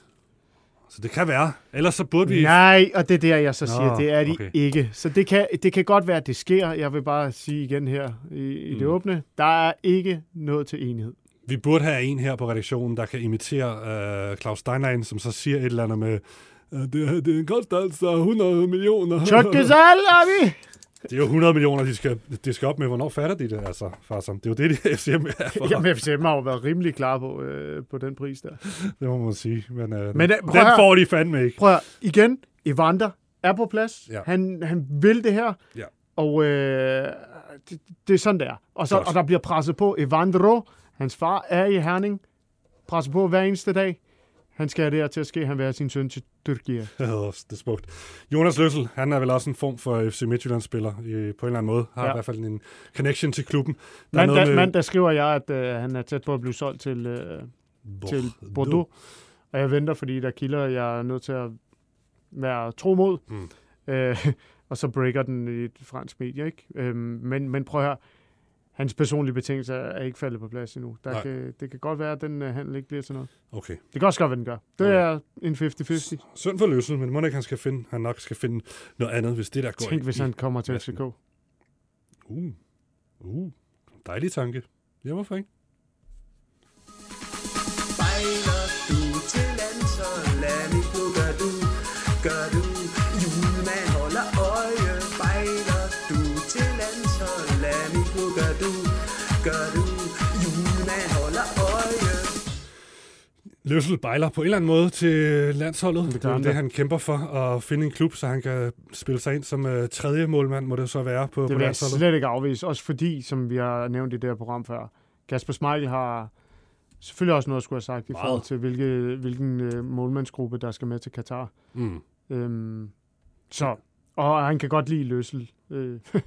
Så det kan være. Ellers så burde vi... Nej, og det er der, jeg så siger, Nå, det er de okay. ikke. Så det kan, det kan godt være, at det sker. Jeg vil bare sige igen her i, i det Mm. åbne, der er ikke noget til enighed. Vi burde have en her på redaktionen, der kan imitere uh, Claus Steinlein, som så siger et eller andet med, uh, det, det koster altså 100 millioner. Tjøkkesal, er vi! Det er jo 100 millioner, de skal, de skal op med. Hvornår fatter de det, altså, Farsom? Det er jo det, de FCM er for. Jamen, FCM har jo været rimelig klar på, øh, på den pris der. Det må man sige. Men, øh, Men, den, øh, den her. får de fandme ikke. Prøv at, igen, Evander er på plads. Ja. Han, han vil det her. Ja. Og øh, det, det er sådan, der. Og, så, Godt. og der bliver presset på. Evandro, hans far, er i Herning. Presser på hver eneste dag. Han skal her til at ske. Han vil have sin søn til Tyrkiet. Det er smukt. Jonas Løssel, han er vel også en form for FC Midtjylland-spiller i, på en eller anden måde. Har ja. I hvert fald en connection til klubben. Der er Mandag, noget med... med- mandag skriver jeg, at øh, han er tæt på at blive solgt til, øh, til Bordeaux. Og jeg venter, fordi der kilder, jeg er nødt til at være tro mod. Mm. Øh, og så breaker den i et fransk medie, ikke? Øhm, men, men prøv at høre. Hans personlige betingelser er ikke faldet på plads endnu. Der Nej. kan, det kan godt være, at den uh, handel ikke bliver til noget. Okay. Det kan også godt være, den gør. Det er en 50-50. Synd for Løssel, men må ikke, han skal finde, han nok skal finde noget andet, hvis det der går Tænk, hvis han kommer til FCK. Uh. Uh. Dejlig tanke. Ja, hvorfor ikke? Løssel bejler på en eller anden måde til landsholdet. Det, Det det er det, han kæmper for, at finde en klub, så han kan spille sig ind som uh, tredje målmand, må det så være på, Det på vil jeg landsholdet. slet ikke afvise. Også fordi, som vi har nævnt i det her program før, Kasper Schmeichel har selvfølgelig også noget at skulle have sagt i Meget. forhold til, hvilke, hvilken øh, målmandsgruppe, der skal med til Katar. Mm. Øhm, så, og han kan godt lide løsel. Øh,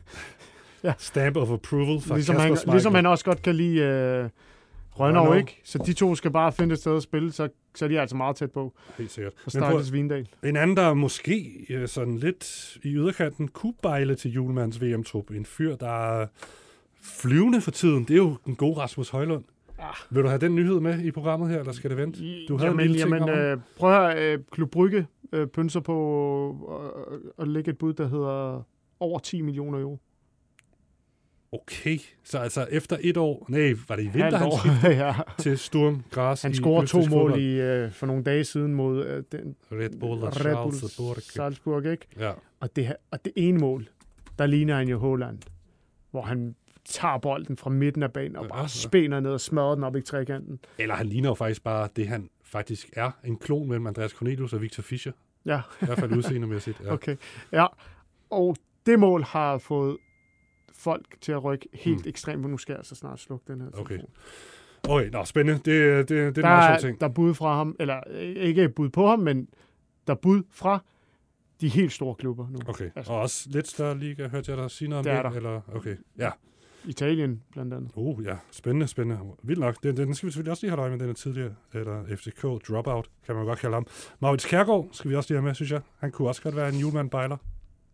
ja. Stamp of approval fra ligesom, Kasper han, Schmeichel. ligesom han også godt kan lide øh, Rønnow. ikke? Så de to skal bare finde et sted at spille, så, så er de altså meget tæt på. Helt sikkert. Og stakkels Vindal. En anden, der måske øh, sådan lidt i yderkanten kunne bejle til julemands VM-trup. En fyr, der er flyvende for tiden. Det er jo den gode Rasmus Højlund. Ah. Vil du have den nyhed med i programmet her, eller skal det vente? Du havde jamen, en lille ting jamen, øh, prøv at høre, øh, Klub Brygge øh, pynser på øh, at lægge et bud, der hedder over 10 millioner euro. Okay, så altså efter et år, nej, var det i vinter, han skiftede ja. til Sturm Gras Han scorede to mål i, øh, for nogle dage siden mod øh, den, Red Bull og Red Bull Salzburg. Salzburg, ikke? Ja. Og det, og det ene mål, der ligner han jo Holland, hvor han tager bolden fra midten af banen og bare ja. spænder ned og smadrer den op i trekanten. Eller han ligner jo faktisk bare det, han faktisk er. En klon mellem Andreas Cornelius og Victor Fischer. Ja. I hvert fald udseendemæssigt. Ja. Okay, ja. Og det mål har fået folk til at rykke helt mm. ekstremt, for nu skal jeg altså snart slukke den her Okay. telefon. Okay, nå, spændende. Det, det, det er en der, meget er, sjov ting. der er bud fra ham, eller øh, ikke bud på ham, men der er bud fra de helt store klubber nu. Okay, altså. og også lidt større liga, hørte jeg dig sige noget om Det er der. Eller, okay, ja. Italien blandt andet. Oh, ja. Spændende, spændende. Vildt nok. Den, den skal vi selvfølgelig også lige have øje med, den er tidligere. Eller FCK Dropout, kan man godt kalde ham. Maurits Kærgaard skal vi også lige have med, synes jeg. Han kunne også godt være en julemand bejler.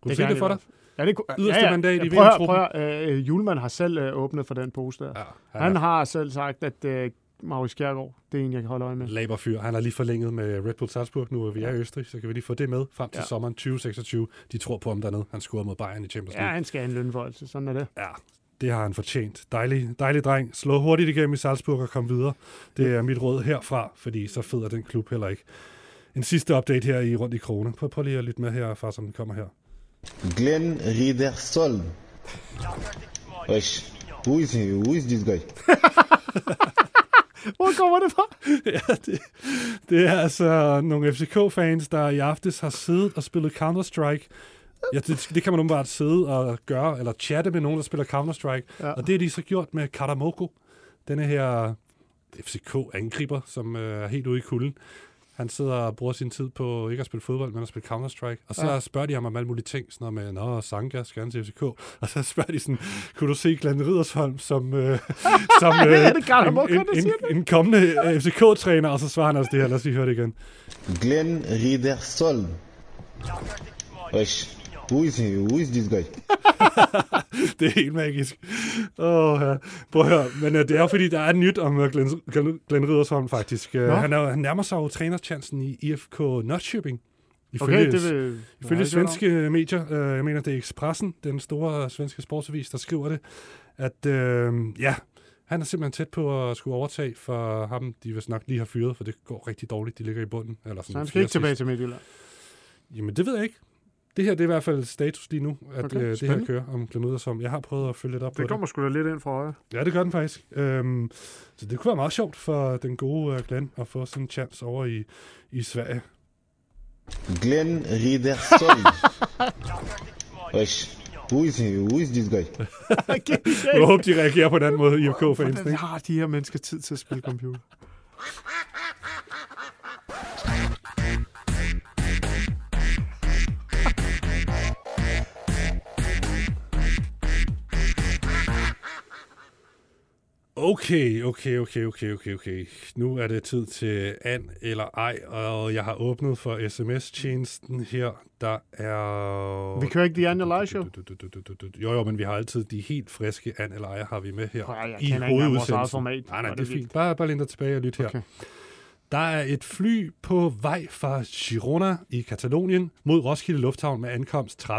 Kunne du se det for dig? Ja, det kunne, Yderste mandat i prøv, VM-truppen. prøv, at, øh, Julemand har selv øh, åbnet for den pose der. Ja, han, han har selv sagt, at øh, Maurice Kjærgaard, det er en, jeg kan holde øje med. Laber fyr. Han har lige forlænget med Red Bull Salzburg. Nu er vi er i Østrig, så kan vi lige få det med frem til Ja. ja. sommeren 2026. De tror på ham dernede. Han scorer mod Bayern i Champions Ja, League. han skal have en lønvoldelse, sådan er det. Ja, det har han fortjent. Dejlig, dejlig dreng. Slå hurtigt igennem i Salzburg og kom videre. Det er mit råd herfra, fordi så fed er den klub heller ikke. En sidste update her i Rundt i Krone. Prøv, prøv lige at lytte med her, far, som den kommer her. Glenn Riedersol. Wesh, who is he? Who is this guy? Hvor kommer det fra? ja, det, det er altså nogle FCK-fans, der i aftes har siddet og spillet Counter-Strike. Ja, det, det kan man umiddelbart sidde og gøre, eller chatte med nogen, der spiller Counter-Strike. Ja. Og det har de så gjort med Karamoko, denne her FCK-angriber, som øh, er helt ude i kulden. Han sidder og bruger sin tid på ikke at spille fodbold, men at spille Counter-Strike. Og så Ja. spørger de ham om alle mulige ting, sådan noget med, Nå, Sanka skal han til FCK. Og så spørger de sådan, kunne du se Glenn Ridersholm som, øh, som øh, det Karamoko, en, en, en, en kommende øh, FCK-træner? Og så svarer han altså det her. Lad os lige høre det igen. Glenn Riedersol. Wesh, who is he? Who is this guy? det er helt magisk. Åh, ja. Prøv at høre. Men uh, det er jo fordi, der er nyt om uh, Glenn, Glenn, Glenn Ridersholm faktisk. Uh, Nå. han, er, han nærmer sig jo trænerchancen i IFK Nordköping. Okay, det vil- Ifølge Nej, det svenske medier, uh, jeg mener det er Expressen, den store svenske sportsavis, der skriver det, at uh, ja, han er simpelthen tæt på at skulle overtage for ham, de vil nok lige har fyret, for det går rigtig dårligt, de ligger i bunden. Eller sådan Så han skal ikke tilbage til Midtjylland. Jamen, det ved jeg ikke. Det her det er i hvert fald status lige nu, at Okay, øh, det her kører om Glenn som Jeg har prøvet at følge lidt op på Det kommer sgu da lidt ind fra højre. Ja, det gør den faktisk. Øhm, så det kunne være meget sjovt for den gode uh, Glenn at få sådan en chance over i, i Sverige. Glenn. Wesh. Who is he? Who is this guy? Jeg håber, de reagerer på en anden måde, IFK-fans. Hvordan har de her mennesker tid til at spille computer? Okay, okay, okay, okay, okay, okay. Nu er det tid til an eller ej, og jeg har åbnet for sms-tjenesten her. Der er... Vi kører ikke The Anne Live Show. Jo, jo, men vi har altid de helt friske an eller ej, har vi med her Prøv, jeg i kender ikke vores eget format. Nej, nej, det er fint. Bare, bare læn dig tilbage og lyt her. Der er et fly på vej fra Girona i Katalonien mod Roskilde Lufthavn med ankomst 13.21.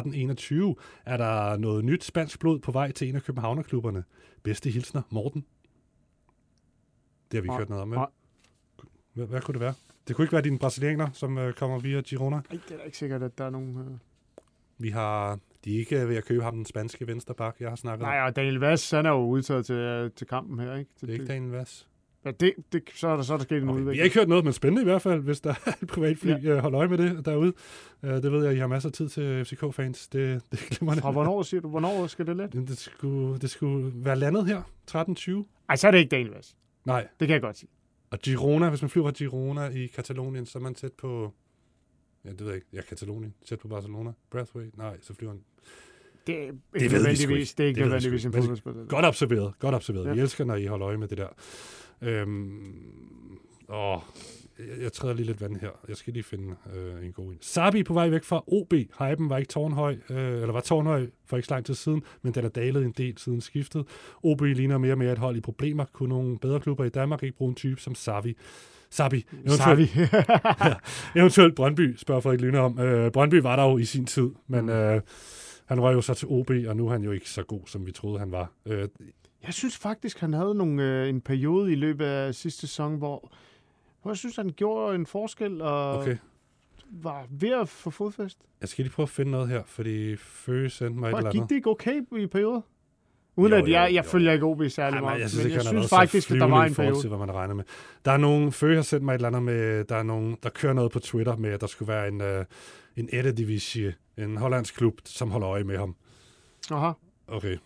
Er der noget nyt spansk blod på vej til en af københavnerklubberne? Bedste hilsner, Morten. Det har vi ikke Nej, hørt noget om, vel? nej. Hvad, hvad kunne det være? Det kunne ikke være dine brasilianer, som øh, kommer via Girona. Ej, det er da ikke sikkert, at der er nogen... Øh... Vi har... De er ikke ved at købe ham den spanske vensterbak, jeg har snakket Nej, og Daniel Vass, han er jo udtaget til, øh, til kampen her, ikke? Det er ikke Daniel Vass. Ja, det, det, så, er der, så er der sket en Okay, udvikling. vi har ikke hørt noget, men spændende i hvert fald, hvis der er et privatfly. Ja. Øh, hold øje med det derude. Øh, det ved jeg, I har masser af tid til FCK-fans. Det, det glemmer Fra hvornår siger du? Hvornår skal det let? Det skulle, det skulle være landet her, 13.20. Ej, så er det ikke Daniel Vass. Nej. Det kan jeg godt sige. Og Girona, hvis man flyver fra Girona i Katalonien, så er man tæt på... Ja, det ved jeg ikke. Ja, Katalonien. Tæt på Barcelona. Brathwaite? Nej, så flyver han... Det er ikke Det nødvendigvis, det er ikke Det nødvendigvis en fodboldspiller. Godt observeret. Godt observeret. Ja. Vi elsker, når I holder øje med det der. Øhm, åh, jeg, jeg træder lige lidt vand her. Jeg skal lige finde øh, en god en. Sabi på vej væk fra OB. Hypen var ikke tårnhøj, øh, eller var tårnhøj for ikke så lang tid siden, men den er dalet en del siden skiftet. OB ligner mere og mere et hold i problemer. Kunne nogle bedre klubber i Danmark ikke bruge en type som Savi? Sabi. Savi. ja, eventuelt Brøndby, spørger Frederik Lyne om. Øh, Brøndby var der jo i sin tid, men øh, han røg jo så til OB, og nu er han jo ikke så god, som vi troede, han var. Øh, Jeg synes faktisk, han havde nogle, øh, en periode i løbet af sidste sæson, hvor, hvor jeg synes, han gjorde en forskel og Okay. var ved at få fodfæst. Jeg skal lige prøve at finde noget her, fordi Føge sendte mig et Hvor eller gik andet. det ikke okay i perioder? Uden Jo, at jeg, jeg jo. følger ikke OB særlig meget. jeg synes men jeg synes været faktisk, at der var en periode. til, hvad man regner med. Der er nogle, Føge har sendt mig et eller andet med, der er nogen, der kører noget på Twitter med, at der skulle være en, øh, en Eredivisie, en hollandsk klub, som holder øje med ham. Aha. Okay.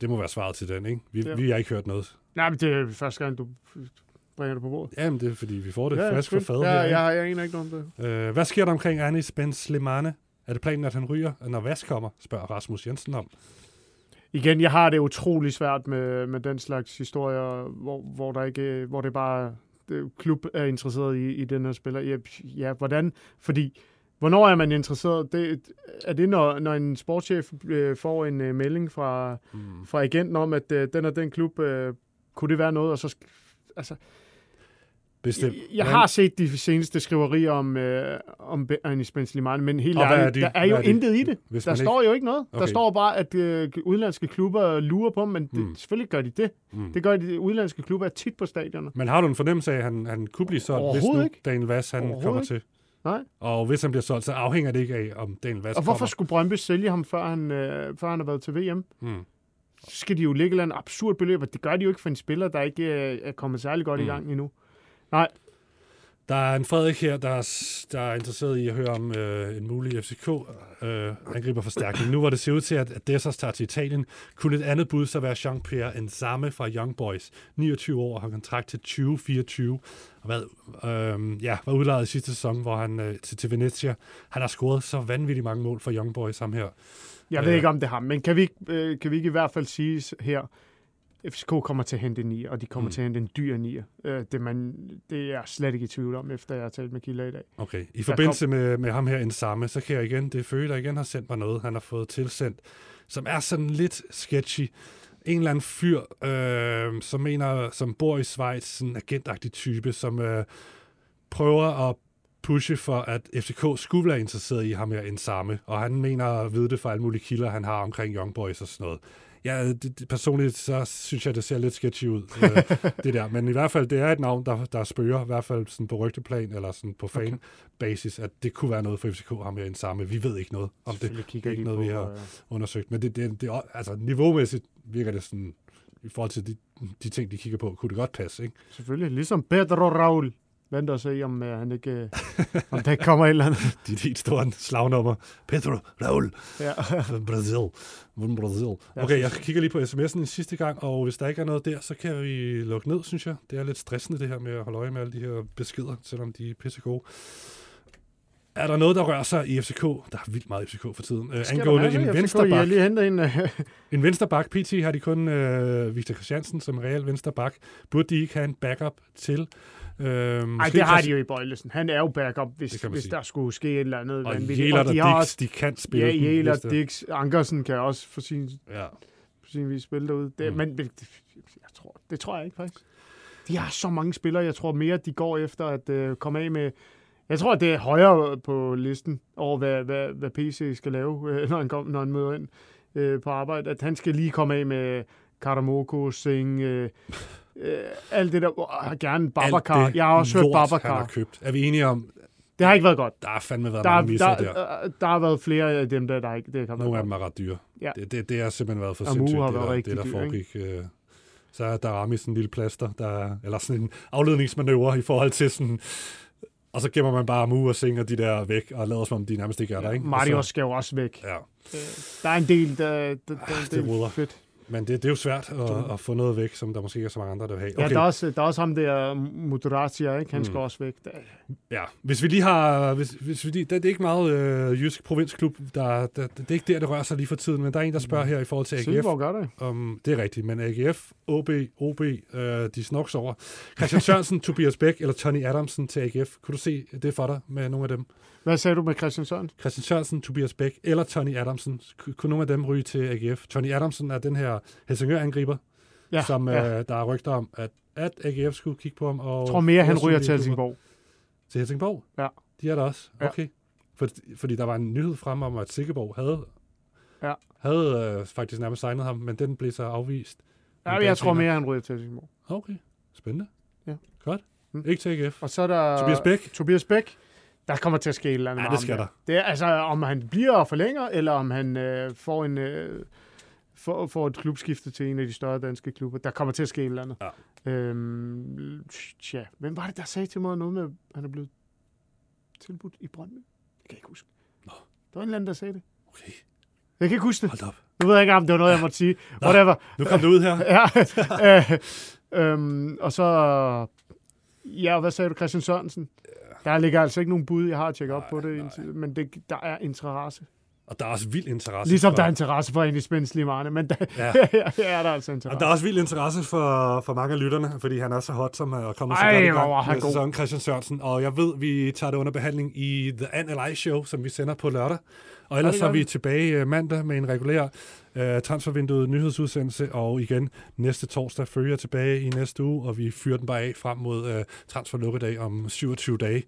Det må være svaret til den, ikke? Vi, Ja. vi har ikke hørt noget. Nej, men det er første gang, du bringer det på bordet. Jamen, det er fordi, vi får det Ja, ja, frisk fra fadet Ja, her, ikke? jeg, jeg aner ikke noget om det. Øh, hvad sker der omkring Anis Ben Slimane? Er det planen, at han ryger, når Vas kommer, spørger Rasmus Jensen om. Igen, jeg har det utrolig svært med, med den slags historier, hvor, hvor, der ikke, hvor det bare det, klub er interesseret i, i den her spiller. Ja, ja, hvordan? Fordi, hvornår er man interesseret? Det, er det, når, når en sportschef øh, får en øh, melding fra, mm. fra agenten om, at øh, den og den klub, øh, kunne det være noget? Og så, altså, Bestemt. jeg, jeg har set de seneste skriverier om, øh, om Anis Ben Slimane, men helt er ærligt, de? der er jo er de? intet i det. Hvis der står ikke- jo ikke noget. Der Okay. står bare, at øh, udenlandske klubber lurer på dem, men det, Mm. selvfølgelig gør de det. Mm. Det gør de udenlandske klubber tit på stadioner. Men har du en fornemmelse af, at han, han kunne blive solgt, hvis nu ikke. Daniel Vass han kommer ikke. til? Nej. Og hvis han bliver solgt, så afhænger det ikke af, om Daniel Vass Og hvorfor kommer. skulle Brøndby sælge ham, før han, øh, før han har været til VM? Mm. Skal de jo lægge et absurd beløb, og det gør de jo ikke for en spiller, der ikke øh, er kommet særlig godt mm. i gang endnu. Nej, Der er en Frederik her, der er, der er interesseret i at høre om øh, en mulig FCK-angriber forstærkning. Nu hvor det ser ud til, at, Dessers tager til Italien, kunne et andet bud så være Jean-Pierre Enzame fra Young Boys. 29 år og har kontrakt til 2024. Og hvad, øh, ja, var udlejet i sidste sæson, hvor han øh, til, til Venezia. Han har scoret så vanvittigt mange mål for Young Boys, ham her. jeg ved ikke, om det er ham, men kan vi, øh, kan vi ikke i hvert fald sige her, FCK kommer til at hente en nier, og de kommer Mm. til at hente en dyr nier. Øh, det, man, det er jeg slet ikke i tvivl om, efter jeg har talt med Kilder i dag. Okay. I forbindelse med, med ham her en samme, så kan jeg igen, det er Føge, der igen har sendt mig noget, han har fået tilsendt, som er sådan lidt sketchy. En eller anden fyr, øh, som mener, som bor i Schweiz, sådan en agentagtig type, som øh, prøver at pushe for, at FCK skulle være interesseret i ham her en samme, og han mener at vide det fra alle mulige kilder, han har omkring Young Boys og sådan noget. Ja, det, det, personligt så synes jeg, det ser lidt sketchy ud, øh, det der. Men i hvert fald, det er et navn, der, der spørger, i hvert fald sådan på rygteplan, eller sådan på fan-basis, at det kunne være noget for FCK, ham med en samme. Vi ved ikke noget om det. Det kigger er ikke noget, vi på, har øh, undersøgt. Men det, det, det, er- altså, niveaumæssigt virker det sådan, i forhold til de, de ting, de kigger på, kunne det godt passe, ikke? Selvfølgelig, ligesom Pedro Raul. Vent og se, om uh, han ikke, øh, om der ikke kommer et eller andet. Dit helt store slagnummer. Pedro Raul. Ja. Fra Brasil. Fra Brasil. Ja, Okay, jeg kigger lige på sms'en en sidste gang, og hvis der ikke er noget der, så kan vi lukke ned, synes jeg. Det er lidt stressende, det her med at holde øje med alle de her beskeder, selvom de er pissegode. Er der noget, der rører sig i FCK? Der er vildt meget FCK for tiden. Øh, der angående en FCK? Jeg vensterbak. har lige en... øh, En vensterbak. PT har de kun øh, Victor Christiansen som real vensterbak. Burde de ikke have en backup til? Øh, Ej, det har de jo i Bøjlesen. Han er jo backup, hvis, hvis der skulle ske et eller andet Og. Jæler Og og Dix, de kan spille Ja, Jæler, Dix, Ankersen kan også for sin, ja. for sin vis spille derude. Det, Mm. Men det, jeg tror, det tror jeg ikke, faktisk. De har så mange spillere. Jeg tror mere, de går efter at øh, komme af med... Jeg tror, det er højere på listen over, hvad, hvad, hvad PC skal lave, øh, når, han kom, når han møder ind øh, på arbejde. At han skal lige komme af med Karamoko, Singh, øh, øh, alt det der. Oh, gerne Babacar. Jeg har også hørt lort, han Babacar. har købt. Er vi enige om, Det har ikke været godt. der har fandme været Der, mange misser der, der. der, der har været flere af dem, der, der ikke det har været Nogle af dem er ret dyre. Ja. Det, det, det har simpelthen været for Amu sindssygt, har det, der, rigtig det der dyr, foregik. øh. Så er der ramme sådan en lille plaster, der, eller sådan en afledningsmanøvre i forhold til sådan... Og så gemmer man bare Amu og Singer de der væk, og lader som om de nærmest ikke er der, ikke? Marius Og så, skal jo også væk. Ja. Øh, Der er en del, der, der, der, det det er fedt. Men det, det er jo svært at, at få noget væk, som der måske ikke er så mange andre, der vil have. Ja, der er, også, der er også ham der, Muturatia, ikke? Han Mm. skal også væk. Der, Ja, hvis vi lige har... Hvis, hvis vi lige, det, det er ikke meget øh, jysk provinsklub, der, der, det er ikke der, det rører sig lige for tiden, men der er en, der spørger her i forhold til AGF. Silkeborg gør det. Um, det er rigtigt, men AGF, OB, OB, øh, de snoks over. Christian Sørensen, Tobias Bæk eller Tony Adamsen til AGF. Kunne du se det for dig med nogle af dem? Hvad sagde du med Christian Sørensen? Christian Sørensen, Tobias Bæk eller Tony Adamsen. Ku- Kunne nogle af dem ryge til AGF? Tony Adamsen er den her Helsingør-angriber, Ja, som ja. Øh, der er rygter om, at, at AGF skulle kigge på ham. Og Jeg tror mere, han ryger til. Helsingborg. Til Helsingborg? Ja. De er der også? Ja. Okay. For, fordi der var en nyhed frem om, at Sikkeborg havde, Ja. havde øh, faktisk nærmest signet ham, men den blev så afvist. Ja, jeg tror mere, han ryger til Helsingborg. Okay, spændende. Ja. Godt. Mm. Ikke til AGF. Og så er der... Tobias Bæk. Tobias Bæk. Der kommer til at ske et eller andet Ja, det skal der. Det er altså, om han bliver og forlænger, eller om han øh, får en... Øh, får, får et klubskifte til en af de større danske klubber. Der kommer til at ske et eller andet. Ja. Øhm, tja, hvem var det, der sagde til mig noget med, at han er blevet tilbudt i Brøndby? Det kan jeg ikke huske. Nå. Der var en eller anden, der sagde det. Okay. Jeg kan ikke huske det. Hold op. Nu ved jeg ikke, om det var noget, jeg måtte sige. Nå, Whatever. nu kom det ud her. ja. øh, øhm, og så... Ja, hvad sagde du, Christian Sørensen? Der ligger altså ikke nogen bud, jeg har tjekket op på det, indtil, men det, der er interesse. Og der er også vild interesse. Ligesom for, der er interesse for Enis Benz Limane, men der, Ja. ja. er der altså interesse. Og der er også vild interesse for, for mange af lytterne, fordi han er så hot, som er kommet så Ej, godt i gang med sæsonen, Christian Sørensen. Og jeg ved, vi tager det under behandling i The NLI Show, som vi sender på lørdag. Og ellers så er vi tilbage øh, mandag med en regulær uh, transfervinduet nyhedsudsendelse, og igen næste torsdag følger tilbage i næste uge, og vi fyrer den bare af frem mod uh, transferlukkedag om 27 dage.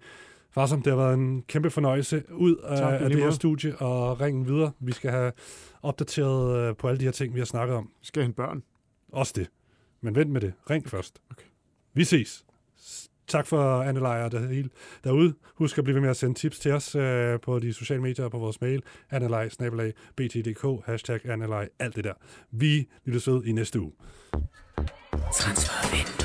Far som det har været en kæmpe fornøjelse ud Tak, af lige det her studie og ringen videre. Vi skal have opdateret uh, på alle de her ting, vi har snakket om. Skal hente børn. Også det. Men vent med det. Ring først. Okay. Vi ses. Tak for Anne og det hele derude. Husk at blive ved med at sende tips til os øh, på de sociale medier og på vores mail. Annelej, snabelag, bt.dk, hashtag Annelej, alt det der. Vi lyttes ved i næste uge. Transfervindue.